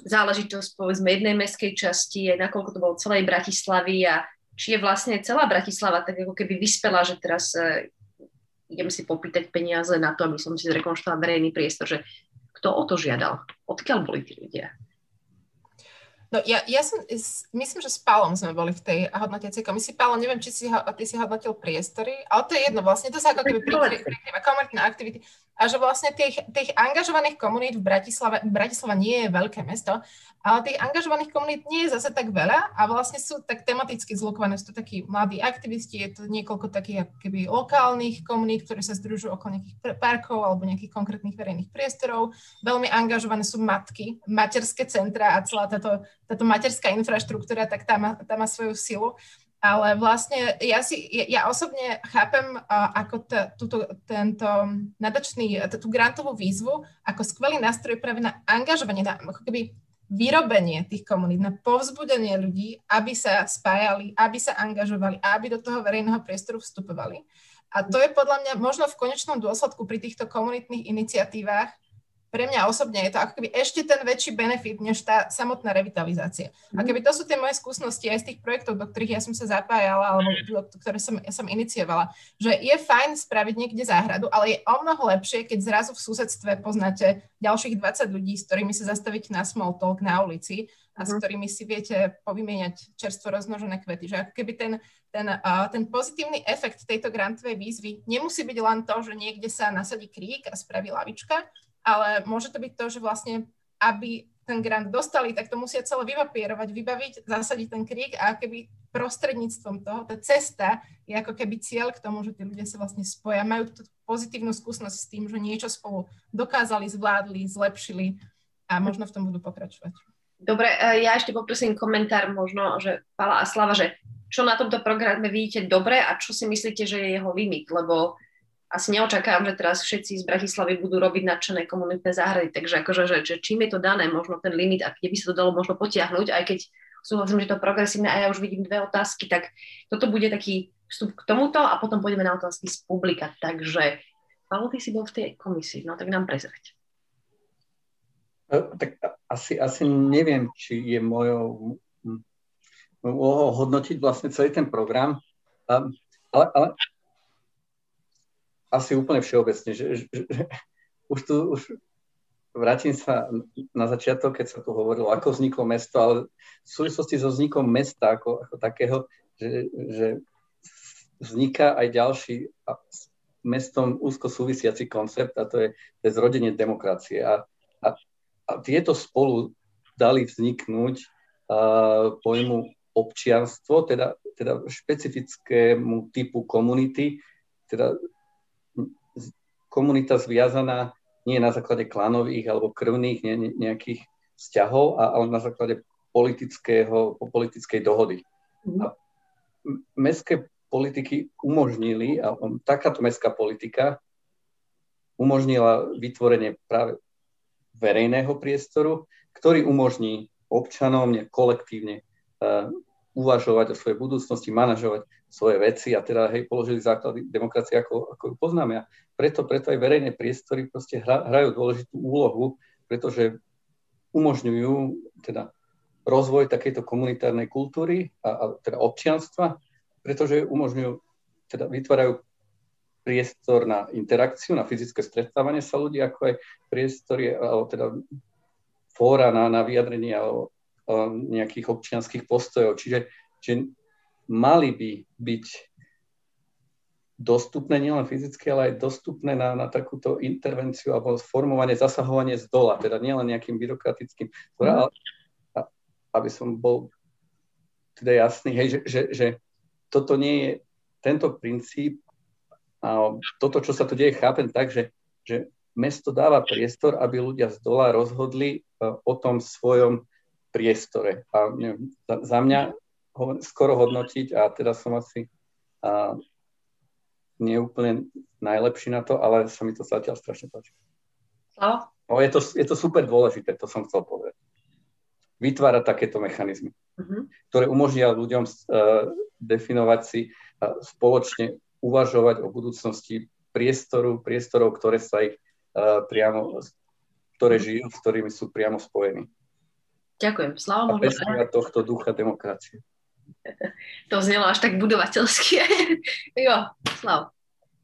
záležitosť povedzme jednej mestskej časti, nakoľko to bolo celej Bratislavy a či je vlastne celá Bratislava tak ako keby vyspela, že teraz uh, idem si popýtať peniaze na to, aby som si zrekonštruoval verejný priestor, že kto o to žiadal? Odkiaľ boli tí ľudia? No ja, ja som, myslím, že s Pálom sme boli v tej hodnotiacej komisii. Pálo, neviem, či si, ty si hodnotil priestory, ale to je jedno, vlastne to sa ako keby prikrýva komunitné aktivity a že vlastne tých, tých angažovaných komunít v Bratislave, Bratislava nie je veľké mesto, ale tých angažovaných komunít nie je zase tak veľa a vlastne sú tak tematicky zlokované. Sú to takí mladí aktivisti, je to niekoľko takých keby lokálnych komunít, ktoré sa združujú okolo nejakých parkov alebo nejakých konkrétnych verejných priestorov. Veľmi angažované sú matky, materské centra a celá táto, táto materská infraštruktúra, tak tá má, tá má svoju silu. Ale vlastne ja, si, ja, osobne chápem uh, ako t- túto, tento nadačný, tú grantovú výzvu ako skvelý nástroj práve na angažovanie, na ako keby vyrobenie tých komunít, na povzbudenie ľudí, aby sa spájali, aby sa angažovali, aby do toho verejného priestoru vstupovali. A to je podľa mňa možno v konečnom dôsledku pri týchto komunitných iniciatívach pre mňa osobne je to ako keby ešte ten väčší benefit, než tá samotná revitalizácia. A mhm. keby to sú tie moje skúsenosti aj z tých projektov, do ktorých ja som sa zapájala, alebo do, ktoré som, ja som iniciovala, že je fajn spraviť niekde záhradu, ale je o mnoho lepšie, keď zrazu v susedstve poznáte ďalších 20 ľudí, s ktorými sa zastavíte na small talk na ulici a s mhm. ktorými si viete povymieňať čerstvo rozmnožené kvety. Že ako keby ten, ten, uh, ten pozitívny efekt tejto grantovej výzvy nemusí byť len to, že niekde sa nasadí krík a spraví lavička, ale môže to byť to, že vlastne, aby ten grant dostali, tak to musia celé vyvapierovať, vybaviť, zasadiť ten krík a keby prostredníctvom toho, tá cesta je ako keby cieľ k tomu, že tí ľudia sa vlastne spoja, majú tú pozitívnu skúsenosť s tým, že niečo spolu dokázali, zvládli, zlepšili a možno v tom budú pokračovať. Dobre, e, ja ešte poprosím komentár možno, že Pala a Slava, že čo na tomto programe vidíte dobre a čo si myslíte, že je jeho limit, lebo asi neočakávam, že teraz všetci z Bratislavy budú robiť nadšené komunitné záhrady, takže akože, že, že čím je to dané, možno ten limit a kde by sa to dalo možno potiahnuť, aj keď súhlasím, že to progresívne a ja už vidím dve otázky, tak toto bude taký vstup k tomuto a potom pôjdeme na otázky z publika. Takže, Paolo, ty si bol v tej komisii, no tak nám prezrať. E, tak asi, asi neviem, či je mojou úlohou hodnotiť vlastne celý ten program, ale, ale asi úplne všeobecne, že, že, že už tu už vrátim sa na začiatok, keď sa tu hovorilo, ako vzniklo mesto, ale v súvislosti so vznikom mesta ako, ako takého, že, že vzniká aj ďalší s mestom úzko súvisiaci koncept a to je, to je zrodenie demokracie. A, a, a tieto spolu dali vzniknúť uh, pojmu občianstvo, teda, teda špecifickému typu komunity, teda komunita zviazaná nie na základe klanových alebo krvných ne, ne, nejakých vzťahov, a, ale na základe politického, politickej dohody. Mm. A mestské politiky umožnili, a takáto mestská politika umožnila vytvorenie práve verejného priestoru, ktorý umožní občanom kolektívne uh, uvažovať o svojej budúcnosti, manažovať svoje veci a teda hej, položili základy demokracie, ako, ako ju poznáme. A preto, preto aj verejné priestory proste hra, hrajú dôležitú úlohu, pretože umožňujú teda rozvoj takejto komunitárnej kultúry a, a teda občianstva, pretože umožňujú, teda vytvárajú priestor na interakciu, na fyzické stretávanie sa ľudí, ako aj priestory, alebo teda fóra na, na vyjadrenie alebo nejakých občianských postojov. Čiže, čiže mali by byť dostupné nielen fyzicky, ale aj dostupné na, na takúto intervenciu alebo formovanie, zasahovanie z dola, teda nielen nejakým byrokratickým, mm. aby som bol teda jasný, hej, že, že, že toto nie je, tento princíp a toto, čo sa tu deje, chápem tak, že, že mesto dáva priestor, aby ľudia z dola rozhodli uh, o tom svojom priestore. A neviem, za, za mňa ho skoro hodnotiť a teda som asi a, nie úplne najlepší na to, ale sa mi to zatiaľ strašne páči. No? no je, to, je to super dôležité, to som chcel povedať. Vytvárať takéto mechanizmy, uh-huh. ktoré umožnia ľuďom uh, definovať si a spoločne uvažovať o budúcnosti priestoru, priestorov, ktoré sa ich uh, priamo, ktoré žijú, s ktorými sú priamo spojení. Ďakujem. Slava možno... tohto ducha demokracie. To znelo až tak budovateľsky. jo, Slav.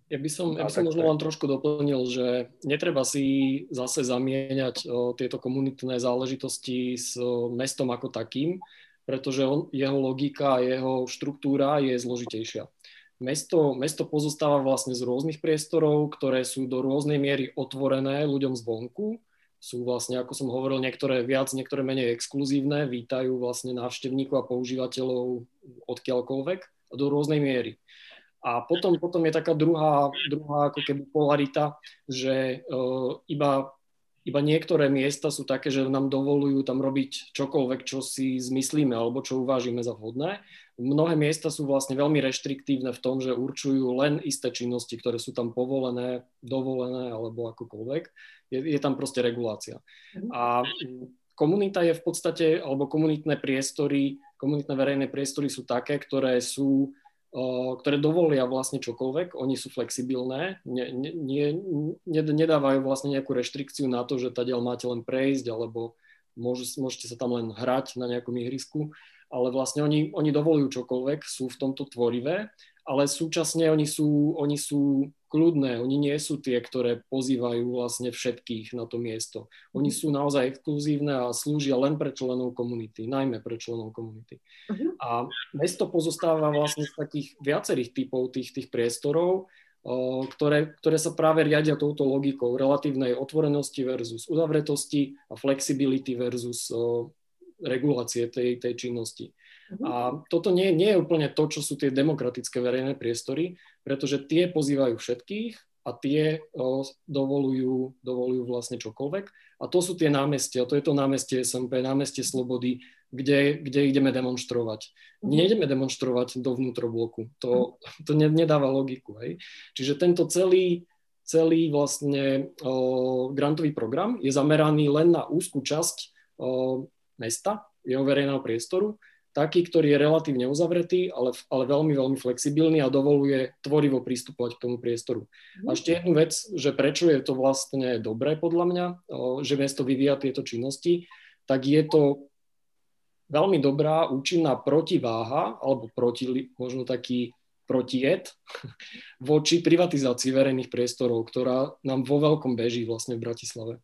Ja by som, ja by som možno len trošku doplnil, že netreba si zase zamieňať o, tieto komunitné záležitosti s o, mestom ako takým, pretože on, jeho logika a jeho štruktúra je zložitejšia. Mesto, mesto pozostáva vlastne z rôznych priestorov, ktoré sú do rôznej miery otvorené ľuďom zvonku sú vlastne, ako som hovoril, niektoré viac, niektoré menej exkluzívne, vítajú vlastne návštevníkov a používateľov odkiaľkoľvek do rôznej miery. A potom, potom je taká druhá, druhá ako keby polarita, že uh, iba, iba niektoré miesta sú také, že nám dovolujú tam robiť čokoľvek, čo si zmyslíme alebo čo uvážime za vhodné. Mnohé miesta sú vlastne veľmi reštriktívne v tom, že určujú len isté činnosti, ktoré sú tam povolené, dovolené alebo akokoľvek je, je tam proste regulácia. Mhm. A komunita je v podstate, alebo komunitné priestory, komunitné verejné priestory sú také, ktoré sú ktoré dovolia vlastne čokoľvek, oni sú flexibilné, ne, ne, ne, nedávajú vlastne nejakú reštrikciu na to, že tadiaľ máte len prejsť, alebo môž, môžete sa tam len hrať na nejakom ihrisku, ale vlastne oni, oni dovolujú čokoľvek, sú v tomto tvorivé, ale súčasne oni sú, oni sú kľudné, oni nie sú tie, ktoré pozývajú vlastne všetkých na to miesto. Oni sú naozaj exkluzívne a slúžia len pre členov komunity, najmä pre členov komunity. Uh-huh. A mesto pozostáva vlastne z takých viacerých typov tých, tých priestorov, o, ktoré, ktoré sa práve riadia touto logikou relatívnej otvorenosti versus uzavretosti a flexibility versus o, regulácie tej, tej činnosti. Mhm. A toto nie, nie je úplne to, čo sú tie demokratické verejné priestory, pretože tie pozývajú všetkých a tie o, dovolujú, dovolujú vlastne čokoľvek. A to sú tie námestia, to je to námestie SMP, námestie Slobody, kde, kde ideme demonstrovať. Mm. Nejdeme demonstrovať do vnútrobloku, to, mhm. to ne, nedáva logiku. Hej. Čiže tento celý, celý vlastne o, grantový program je zameraný len na úzkú časť o, mesta, jeho verejného priestoru, taký, ktorý je relatívne uzavretý, ale, ale veľmi, veľmi flexibilný a dovoluje tvorivo pristupovať k tomu priestoru. A ešte jednu vec, že prečo je to vlastne dobré podľa mňa, že mesto vyvíja tieto činnosti, tak je to veľmi dobrá, účinná protiváha, alebo proti, možno taký protijed voči privatizácii verejných priestorov, ktorá nám vo veľkom beží vlastne v Bratislave.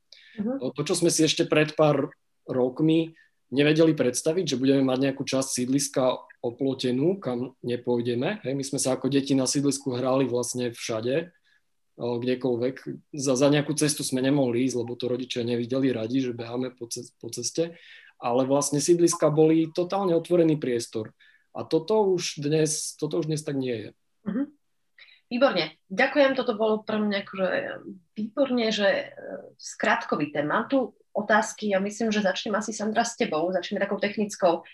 Uh-huh. To, čo sme si ešte pred pár rokmi nevedeli predstaviť, že budeme mať nejakú časť sídliska oplotenú, kam nepôjdeme. Hej, my sme sa ako deti na sídlisku hrali vlastne všade, kdekoľvek. Za, za nejakú cestu sme nemohli ísť, lebo to rodičia nevideli radi, že beháme po, cest, po ceste. Ale vlastne sídliska boli totálne otvorený priestor. A toto už dnes, toto už dnes tak nie je. Mm-hmm. Výborne. Ďakujem, toto bolo pre mňa akože výborne, že e, skratkovité. Mám tu otázky. Ja myslím, že začnem asi Sandra s tebou, začneme takou technickou.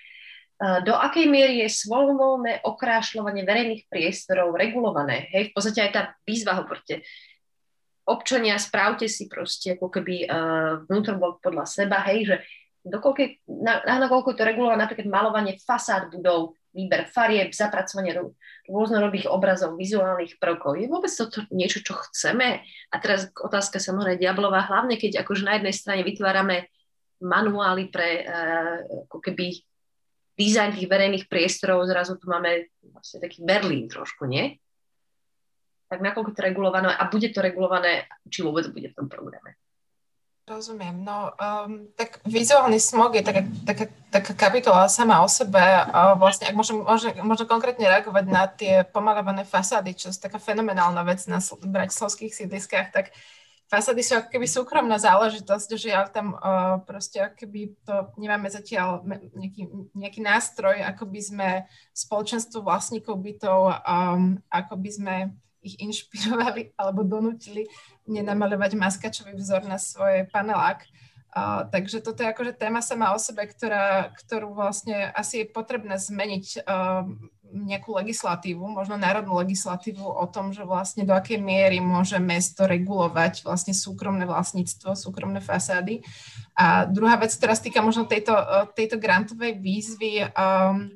Do akej miery je svojvoľné okrášľovanie verejných priestorov regulované? Hej, v podstate aj tá výzva hovorte. Občania, správte si proste ako keby uh, vnútroblok podľa seba, hej, že dokoľko, na, na, nakoľko to regulované napríklad malovanie fasád budov, výber farieb, zapracovanie rôznorodých obrazov, vizuálnych prvkov. Je vôbec toto niečo, čo chceme? A teraz otázka samozrejme diablová, hlavne keď akože na jednej strane vytvárame manuály pre uh, ako keby dizajn tých verejných priestorov, zrazu tu máme vlastne taký Berlín trošku, nie? Tak nakoľko to regulované a bude to regulované, či vôbec bude v tom programe? Rozumiem. No, um, tak vizuálny smog je taká, taká, taká kapitola sama o sebe. A vlastne, ak môžem, môžem, môžem konkrétne reagovať na tie pomalované fasády, čo je taká fenomenálna vec na bratislavských sídliskách, tak fasády sú ako keby súkromná záležitosť, že ja tam uh, proste ako keby to nemáme zatiaľ nejaký, nejaký nástroj, ako by sme spoločenstvo vlastníkov bytov, um, ako by sme ich inšpirovali alebo donútili nenamalovať maskačový vzor na svoj panelák. Uh, takže toto je akože téma sama o sebe, ktorá, ktorú vlastne asi je potrebné zmeniť. Uh, nejakú legislatívu, možno národnú legislatívu o tom, že vlastne do akej miery môže mesto regulovať vlastne súkromné vlastníctvo, súkromné fasády. A druhá vec, ktorá sa týka možno tejto, tejto grantovej výzvy, um,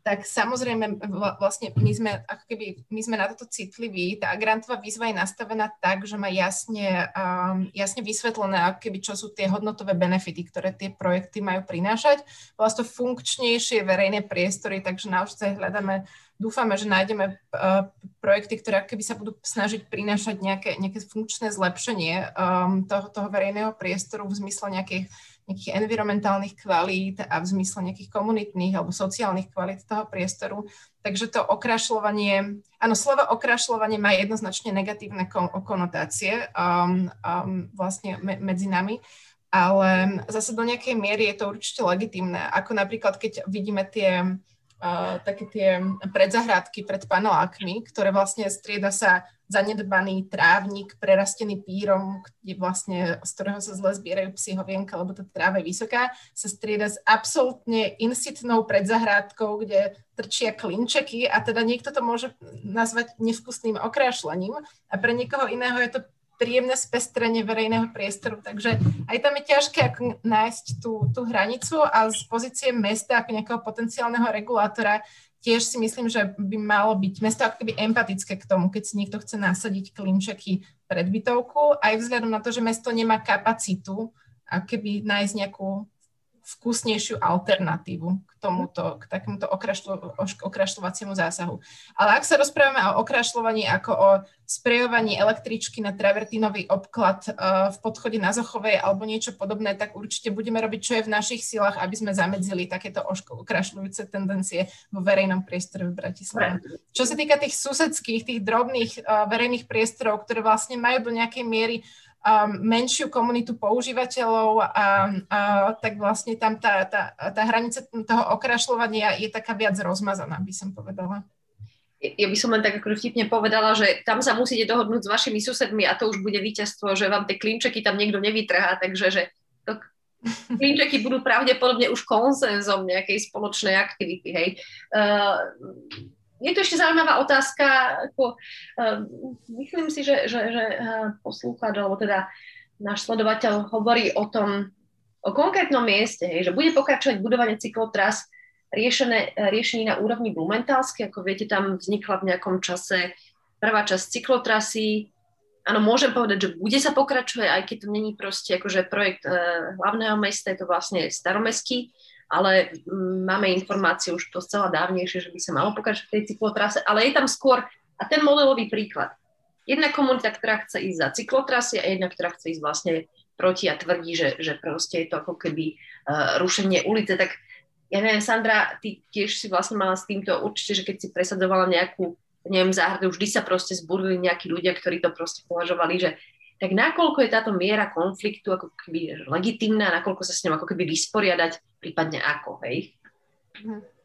tak samozrejme vlastne my sme, ako keby, my sme na toto citliví. Tá grantová výzva je nastavená tak, že má jasne, um, jasne vysvetlené, ako keby, čo sú tie hodnotové benefity, ktoré tie projekty majú prinášať. Vlastne funkčnejšie verejné priestory, takže naozaj hľadáme dúfame, že nájdeme uh, projekty, ktoré keby sa budú snažiť prinášať nejaké, nejaké funkčné zlepšenie um, toho, toho verejného priestoru v zmysle nejakých nejakých environmentálnych kvalít a v zmysle nejakých komunitných alebo sociálnych kvalít toho priestoru. Takže to okrašľovanie, áno, slovo okrašľovanie má jednoznačne negatívne konotácie um, um, vlastne me, medzi nami, ale zase do nejakej miery je to určite legitimné. Ako napríklad, keď vidíme tie také tie predzahrádky pred panelákmi, ktoré vlastne strieda sa zanedbaný trávnik prerastený pírom, kde vlastne, z ktorého sa zle zbierajú psihovienka, lebo tá tráva je vysoká, sa strieda s absolútne insitnou predzahrádkou, kde trčia klinčeky a teda niekto to môže nazvať nevkusným okrášlením a pre niekoho iného je to príjemné spestrenie verejného priestoru. Takže aj tam je ťažké ako nájsť tú, tú hranicu a z pozície mesta ako nejakého potenciálneho regulátora tiež si myslím, že by malo byť mesto ako keby empatické k tomu, keď si niekto chce nasadiť klinčeky pred bytovku, aj vzhľadom na to, že mesto nemá kapacitu a keby nájsť nejakú vkusnejšiu alternatívu tomuto, k takémuto okrašlo, okrašľovaciemu zásahu. Ale ak sa rozprávame o okrašľovaní ako o sprejovaní električky na travertínový obklad uh, v podchode na Zochovej alebo niečo podobné, tak určite budeme robiť, čo je v našich silách, aby sme zamedzili takéto okrašľujúce tendencie vo verejnom priestore v Bratislave. Čo sa týka tých susedských, tých drobných uh, verejných priestorov, ktoré vlastne majú do nejakej miery um, menšiu komunitu používateľov a, a tak vlastne tam tá, tá, tá hranica toho okrašľovania je taká viac rozmazaná, by som povedala. Ja by som len tak ako vtipne povedala, že tam sa musíte dohodnúť s vašimi susedmi a to už bude víťazstvo, že vám tie klinčeky tam niekto nevytrhá, takže že to klinčeky budú pravdepodobne už konsenzom nejakej spoločnej aktivity, hej. Uh, je to ešte zaujímavá otázka. Ako, uh, myslím si, že, že, že uh, poslúchač, alebo teda náš sledovateľ hovorí o tom, o konkrétnom mieste, hej, že bude pokračovať budovanie cyklotras riešené, riešení na úrovni Blumentálsky. Ako viete, tam vznikla v nejakom čase prvá časť cyklotrasy. Áno, môžem povedať, že bude sa pokračovať, aj keď to není proste akože projekt uh, hlavného mesta, je to vlastne staromestský ale mm, máme informácie už to celá dávnejšie, že by sa malo pokračovať v tej cyklotrase, ale je tam skôr, a ten modelový príklad, jedna komunita, ktorá chce ísť za cyklotrasy a jedna, ktorá chce ísť vlastne proti a tvrdí, že, že proste je to ako keby uh, rušenie ulice, tak ja neviem, Sandra, ty tiež si vlastne mala s týmto určite, že keď si presadzovala nejakú, neviem, záhradu, vždy sa proste zburili nejakí ľudia, ktorí to proste považovali, že tak nakoľko je táto miera konfliktu ako keby legitimná, nakoľko sa s ňou ako keby vysporiadať, prípadne ako, hej? Mhm.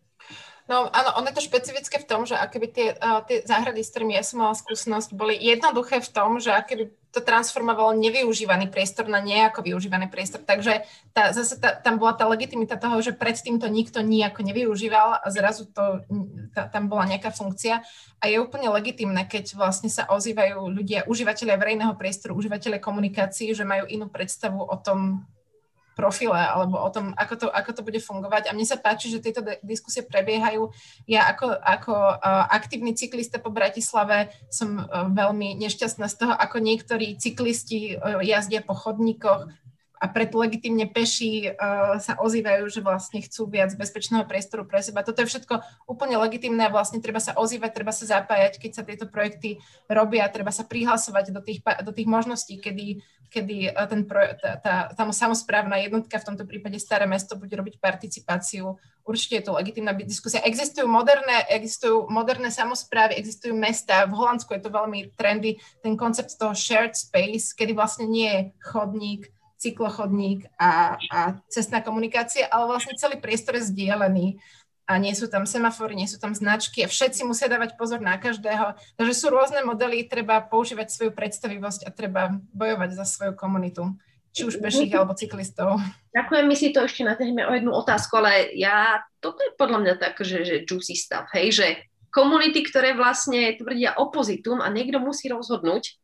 No áno, ono je to špecifické v tom, že akéby tie, uh, tie záhrady, s ktorými ja som mala skúsenosť, boli jednoduché v tom, že akéby to transformovalo nevyužívaný priestor na nejako využívaný priestor. Takže tá, zase tá, tam bola tá legitimita toho, že predtým to nikto nejako nevyužíval a zrazu to, tá, tam bola nejaká funkcia. A je úplne legitimné, keď vlastne sa ozývajú ľudia, užívateľia verejného priestoru, užívateľia komunikácií, že majú inú predstavu o tom, profile alebo o tom, ako to, ako to bude fungovať. A mne sa páči, že tieto diskusie prebiehajú. Ja ako, ako uh, aktívny cyklista po Bratislave som uh, veľmi nešťastná z toho, ako niektorí cyklisti uh, jazdia po chodníkoch, a preto legitimne peši uh, sa ozývajú, že vlastne chcú viac bezpečného priestoru pre seba. Toto je všetko úplne legitimné vlastne treba sa ozývať, treba sa zapájať, keď sa tieto projekty robia, treba sa prihlasovať do tých, do tých možností, kedy, kedy ten pro, tá, tá, tá samozprávna jednotka, v tomto prípade staré mesto, bude robiť participáciu. Určite je to legitimná diskusia. Existujú moderné, existujú moderné samozprávy, existujú mesta. V Holandsku je to veľmi trendy, ten koncept toho shared space, kedy vlastne nie je chodník, cyklochodník a, a cestná komunikácia, ale vlastne celý priestor je zdieľaný a nie sú tam semafory, nie sú tam značky a všetci musia dávať pozor na každého. Takže sú rôzne modely, treba používať svoju predstavivosť a treba bojovať za svoju komunitu. či už peších alebo cyklistov. Ďakujem, my si to ešte natiahneme o jednu otázku, ale ja, toto je podľa mňa tak, že, že juicy stuff, hej, že komunity, ktoré vlastne tvrdia opozitum a niekto musí rozhodnúť,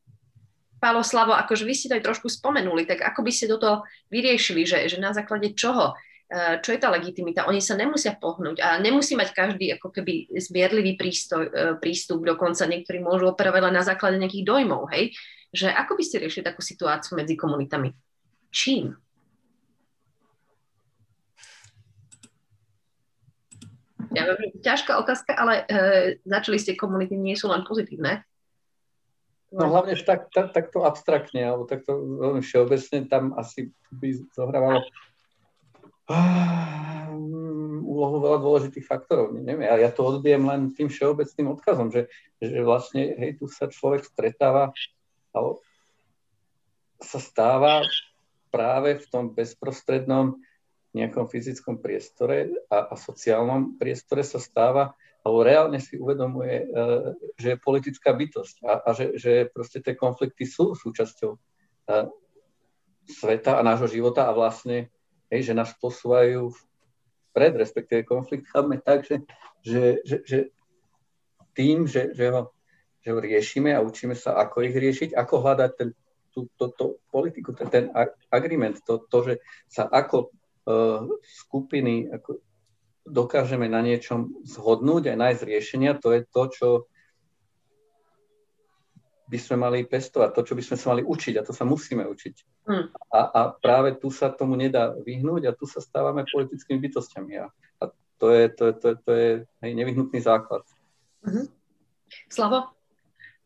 Pálo Slavo, akože vy ste to aj trošku spomenuli, tak ako by ste toto vyriešili, že, že na základe čoho Eh, čo je tá legitimita. Oni sa nemusia pohnúť a nemusí mať každý ako keby zmierlivý prístoj, eh, prístup, dokonca niektorí môžu operovať len na základe nejakých dojmov, hej? Že ako by ste riešili takú situáciu medzi komunitami? Čím? Ja viem, ťažká otázka, ale e, začali ste komunity, nie sú len pozitívne. No hlavne tak, tak, takto abstraktne, alebo takto veľmi všeobecne, tam asi by zohrávalo úlohu veľa dôležitých faktorov. Neviem, ja, ja to odbijem len tým všeobecným odkazom, že, že vlastne hej, tu sa človek stretáva alebo sa stáva práve v tom bezprostrednom nejakom fyzickom priestore a, a sociálnom priestore sa stáva, alebo reálne si uvedomuje, uh, že je politická bytosť a, a že, že proste tie konflikty sú súčasťou uh, sveta a nášho života a vlastne hej, že nás posúvajú vpred, respektíve konflikt chápme tak, že, že, že, že tým, že, že, ho, že ho riešime a učíme sa, ako ich riešiť, ako hľadať ten, tú, to, to politiku, ten, ten agreement, to, to, že sa ako uh, skupiny ako dokážeme na niečom zhodnúť a nájsť riešenia, to je to, čo by sme mali pestovať, to, čo by sme sa mali učiť a to sa musíme učiť. Hmm. A, a práve tu sa tomu nedá vyhnúť a tu sa stávame politickými bytostiami a, a to je, to je, to je, to je hej, nevyhnutný základ. Hmm. Slavo?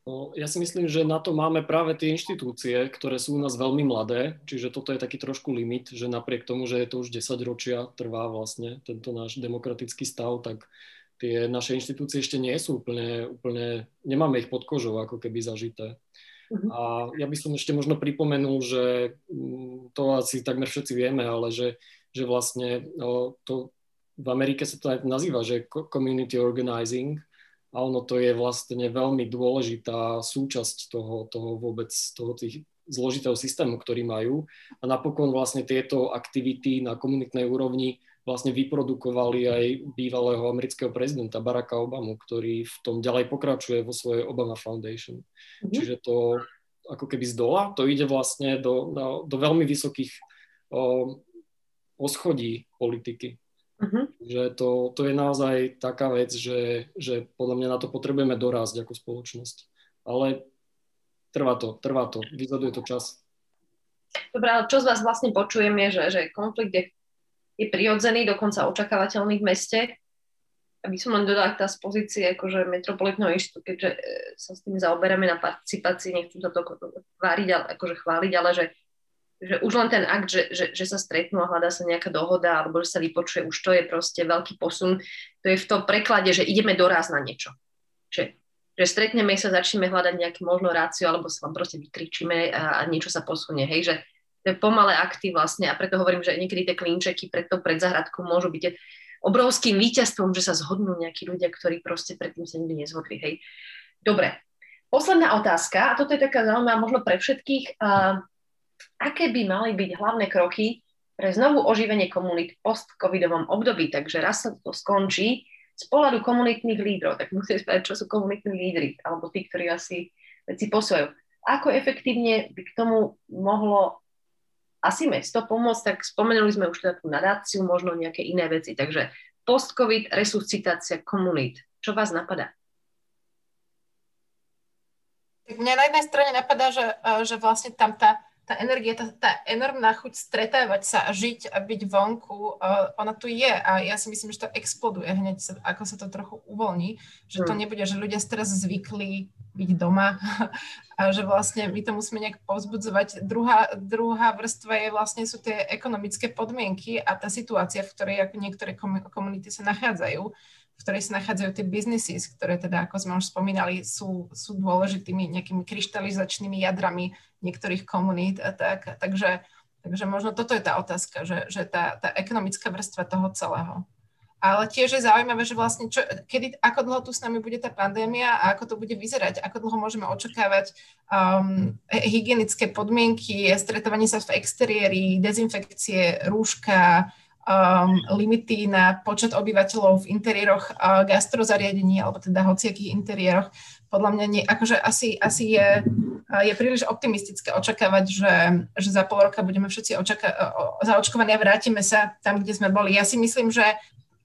No, ja si myslím, že na to máme práve tie inštitúcie, ktoré sú u nás veľmi mladé, čiže toto je taký trošku limit, že napriek tomu, že je to už 10 ročia, trvá vlastne tento náš demokratický stav, tak tie naše inštitúcie ešte nie sú úplne, úplne nemáme ich pod kožou ako keby zažité. Uh-huh. A ja by som ešte možno pripomenul, že mm, to asi takmer všetci vieme, ale že, že vlastne no, to v Amerike sa to aj nazýva, že community organizing a ono to je vlastne veľmi dôležitá súčasť toho, toho vôbec, toho tých zložitého systému, ktorý majú. A napokon vlastne tieto aktivity na komunitnej úrovni vlastne vyprodukovali aj bývalého amerického prezidenta Baracka Obamu, ktorý v tom ďalej pokračuje vo svojej Obama Foundation. Mm-hmm. Čiže to ako keby z dola, to ide vlastne do, do, do veľmi vysokých o, poschodí politiky. Uh-huh. Že to, to je naozaj taká vec, že, že podľa mňa na to potrebujeme dorásť ako spoločnosť. Ale trvá to, trvá to, vyzaduje to čas. Dobre, ale čo z vás vlastne počujem je, že, že konflikt je je prirodzený, dokonca očakávateľný v meste. Aby som len dodala tá z pozície akože metropolitného inštitútu, keďže e, sa s tým zaoberáme na participácii, nechcem sa to váriť, ale, akože chváliť, ale že, že už len ten akt, že, že, že sa stretnú a hľadá sa nejaká dohoda alebo že sa vypočuje, už to je proste veľký posun. To je v tom preklade, že ideme doraz na niečo. Že, že stretneme sa, začneme hľadať nejaké možno rácio alebo sa vám proste vykričíme a, a niečo sa posunie. Hej, že, pomalé akty vlastne a preto hovorím, že niekedy tie klínčeky pred to pred zahradkou môžu byť obrovským víťazstvom, že sa zhodnú nejakí ľudia, ktorí proste predtým sa nikdy nezhodli. Hej. Dobre, posledná otázka, a toto je taká zaujímavá možno pre všetkých. Uh, aké by mali byť hlavné kroky pre znovu oživenie komunít v post-covidovom období? Takže raz sa to skončí z pohľadu komunitných lídrov, tak musíte spať, čo sú komunitní lídry, alebo tí, ktorí asi veci posúvajú. Ako efektívne by k tomu mohlo asi mesto pomôcť, tak spomenuli sme už teda tú nadáciu, možno nejaké iné veci. Takže post-covid, resuscitácia komunít. Čo vás napadá? Tak mňa na jednej strane napadá, že, že vlastne tam tá tá energia, tá, tá enormná chuť stretávať sa a žiť a byť vonku, uh, ona tu je a ja si myslím, že to exploduje hneď, sa, ako sa to trochu uvoľní, že to hmm. nebude, že ľudia teraz zvykli byť doma a že vlastne my to musíme nejak povzbudzovať. Druhá, druhá vrstva je vlastne sú tie ekonomické podmienky a tá situácia, v ktorej ako niektoré komunity sa nachádzajú v ktorej sa nachádzajú tie businesses, ktoré teda, ako sme už spomínali, sú, sú dôležitými nejakými kryštalizačnými jadrami niektorých komunít a tak. Takže, takže možno toto je tá otázka, že, že tá, tá ekonomická vrstva toho celého. ale tiež je zaujímavé, že vlastne čo, kedy, ako dlho tu s nami bude tá pandémia a ako to bude vyzerať, ako dlho môžeme očakávať um, hygienické podmienky, stretávanie sa v exteriéri, dezinfekcie, rúška, um, limity na počet obyvateľov v interiéroch uh, gastrozariadení alebo teda hociakých interiéroch. Podľa mňa nie, akože asi, asi je, je príliš optimistické očakávať, že, že za pol roka budeme všetci očaká- zaočkovaní a vrátime sa tam, kde sme boli. Ja si myslím, že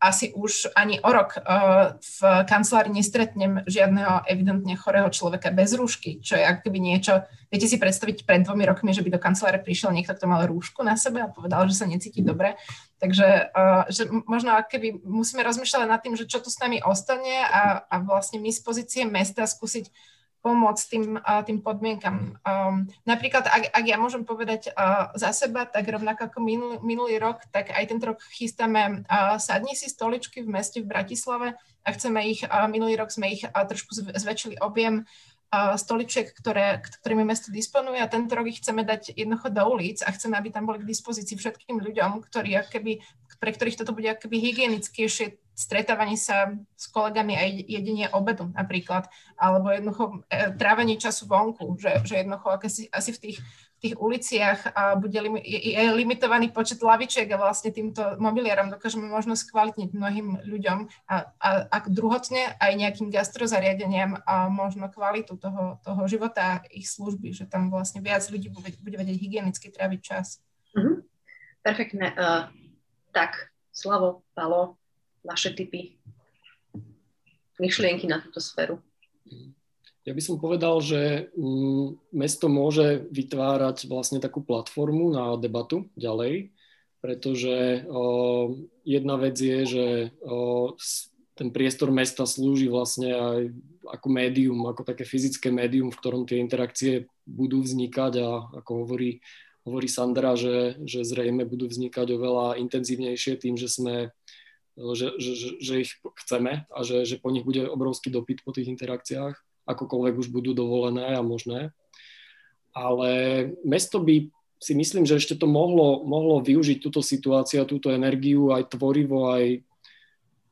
asi už ani o rok uh, v kancelárii nestretnem žiadneho evidentne chorého človeka bez rúšky, čo je akoby niečo, viete si predstaviť pred dvomi rokmi, že by do kancelárie prišiel niekto, kto mal rúšku na sebe a povedal, že sa necíti dobre. Takže uh, že možno keby musíme rozmýšľať nad tým, že čo tu s nami ostane a, a vlastne my z pozície mesta skúsiť pomôcť tým, tým podmienkam. Um, napríklad, ak, ak ja môžem povedať uh, za seba, tak rovnako ako minulý, minulý rok, tak aj tento rok chystáme uh, sadni si stoličky v meste v Bratislave a chceme ich, uh, minulý rok sme ich uh, trošku zväčšili objem uh, stoličiek, ktoré, ktorými mesto disponuje a tento rok ich chceme dať jednoducho do ulic a chceme, aby tam boli k dispozícii všetkým ľuďom, ktorí akoby, pre ktorých toto bude akoby hygienickejšie stretávanie sa s kolegami aj jedenie obedu napríklad, alebo jednoducho e, trávenie času vonku, že, že jednoducho asi, asi v tých, tých uliciach a bude limi, je, je limitovaný počet lavičiek a vlastne týmto mobiliárom dokážeme možno skvalitniť mnohým ľuďom a, a, a druhotne aj nejakým gastrozariadeniam a možno kvalitu toho, toho života a ich služby, že tam vlastne viac ľudí bude, bude vedieť hygienicky tráviť čas. Mm-hmm. Perfektné. Uh, tak, Slavo, Palo, vaše typy, myšlienky na túto sféru? Ja by som povedal, že mm, mesto môže vytvárať vlastne takú platformu na debatu ďalej, pretože jedna vec je, že ten priestor mesta slúži vlastne aj ako médium, ako také fyzické médium, v ktorom tie interakcie budú vznikať a ako hovorí, hovorí Sandra, že, že zrejme budú vznikať oveľa intenzívnejšie tým, že sme že, že, že, ich chceme a že, že po nich bude obrovský dopyt po tých interakciách, akokoľvek už budú dovolené a možné. Ale mesto by si myslím, že ešte to mohlo, mohlo využiť túto situáciu, túto energiu aj tvorivo, aj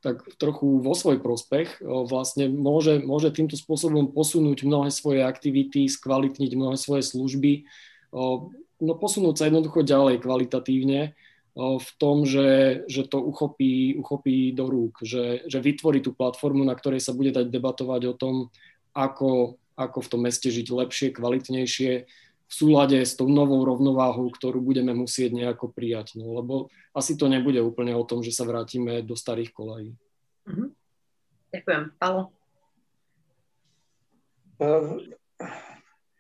tak trochu vo svoj prospech. Vlastne môže, môže týmto spôsobom posunúť mnohé svoje aktivity, skvalitniť mnohé svoje služby, no posunúť sa jednoducho ďalej kvalitatívne v tom, že, že to uchopí, uchopí do rúk, že, že vytvorí tú platformu, na ktorej sa bude dať debatovať o tom, ako, ako v tom meste žiť lepšie, kvalitnejšie, v súlade s tou novou rovnováhou, ktorú budeme musieť nejako prijať. No, lebo asi to nebude úplne o tom, že sa vrátime do starých kolají. Mm-hmm. Ďakujem. Palo?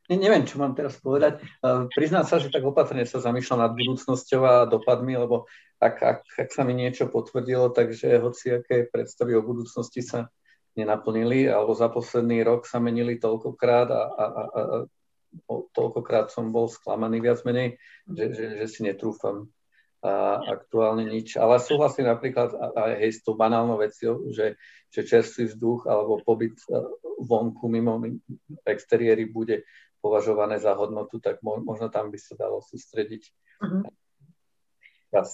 Uh, neviem, čo mám teraz povedať. Priznám sa, že tak opatrne sa zamýšľam nad budúcnosťou a dopadmi, lebo ak, ak, ak sa mi niečo potvrdilo, takže hociaké predstavy o budúcnosti sa nenaplnili, alebo za posledný rok sa menili toľkokrát a, a, a, a toľkokrát som bol sklamaný viac menej, že, že, že si netrúfam a aktuálne nič. Ale súhlasím napríklad aj hej, s tou banálnou veciou, že, že čerstvý vzduch alebo pobyt vonku mimo exteriéry bude považované za hodnotu, tak mo- možno tam by sa dalo sústrediť. Uh-huh. Ja,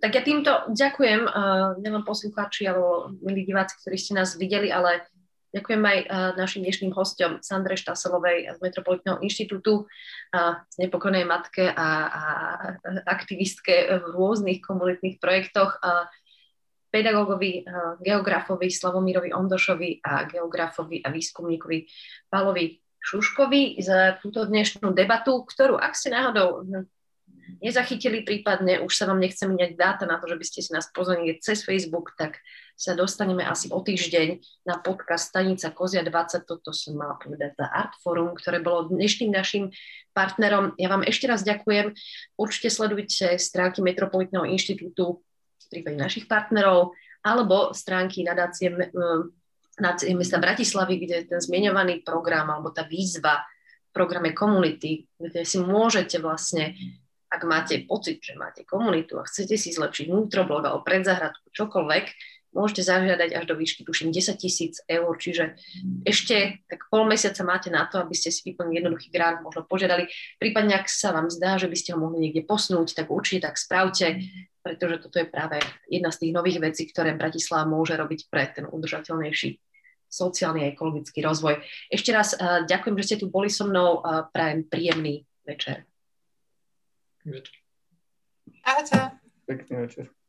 tak ja týmto ďakujem uh, nielen poslucháči alebo milí diváci, ktorí ste nás videli, ale ďakujem aj uh, našim dnešným hostom Sandre Štaselovej z Metropolitného inštitútu, uh, z nepokojnej matke a, a aktivistke v rôznych komunitných projektoch, uh, pedagógovi, uh, geografovi Slavomírovi Ondošovi a geografovi a výskumníkovi Palovi Šuškovi za túto dnešnú debatu, ktorú ak ste náhodou nezachytili, prípadne už sa vám nechce miniať dáta na to, že by ste si nás pozornili cez Facebook, tak sa dostaneme asi o týždeň na podcast Stanica Kozia 20. Toto som mala povedať za Art Forum, ktoré bolo dnešným našim partnerom. Ja vám ešte raz ďakujem. Určite sledujte stránky Metropolitného inštitútu v prípade našich partnerov alebo stránky nadácie na mesta Bratislavy, kde ten zmienovaný program alebo tá výzva v programe komunity, kde si môžete vlastne, ak máte pocit, že máte komunitu a chcete si zlepšiť vnútroblog alebo predzahradku, čokoľvek, môžete zažiadať až do výšky, tuším, 10 tisíc eur, čiže ešte tak pol mesiaca máte na to, aby ste si vyplnili jednoduchý grant, možno požiadali. Prípadne, ak sa vám zdá, že by ste ho mohli niekde posnúť, tak určite tak spravte, pretože toto je práve jedna z tých nových vecí, ktoré Bratislava môže robiť pre ten udržateľnejší sociálny a ekologický rozvoj. Ešte raz uh, ďakujem, že ste tu boli so mnou. Uh, prajem príjemný večer. Večer. Ahojte. Pekný večer.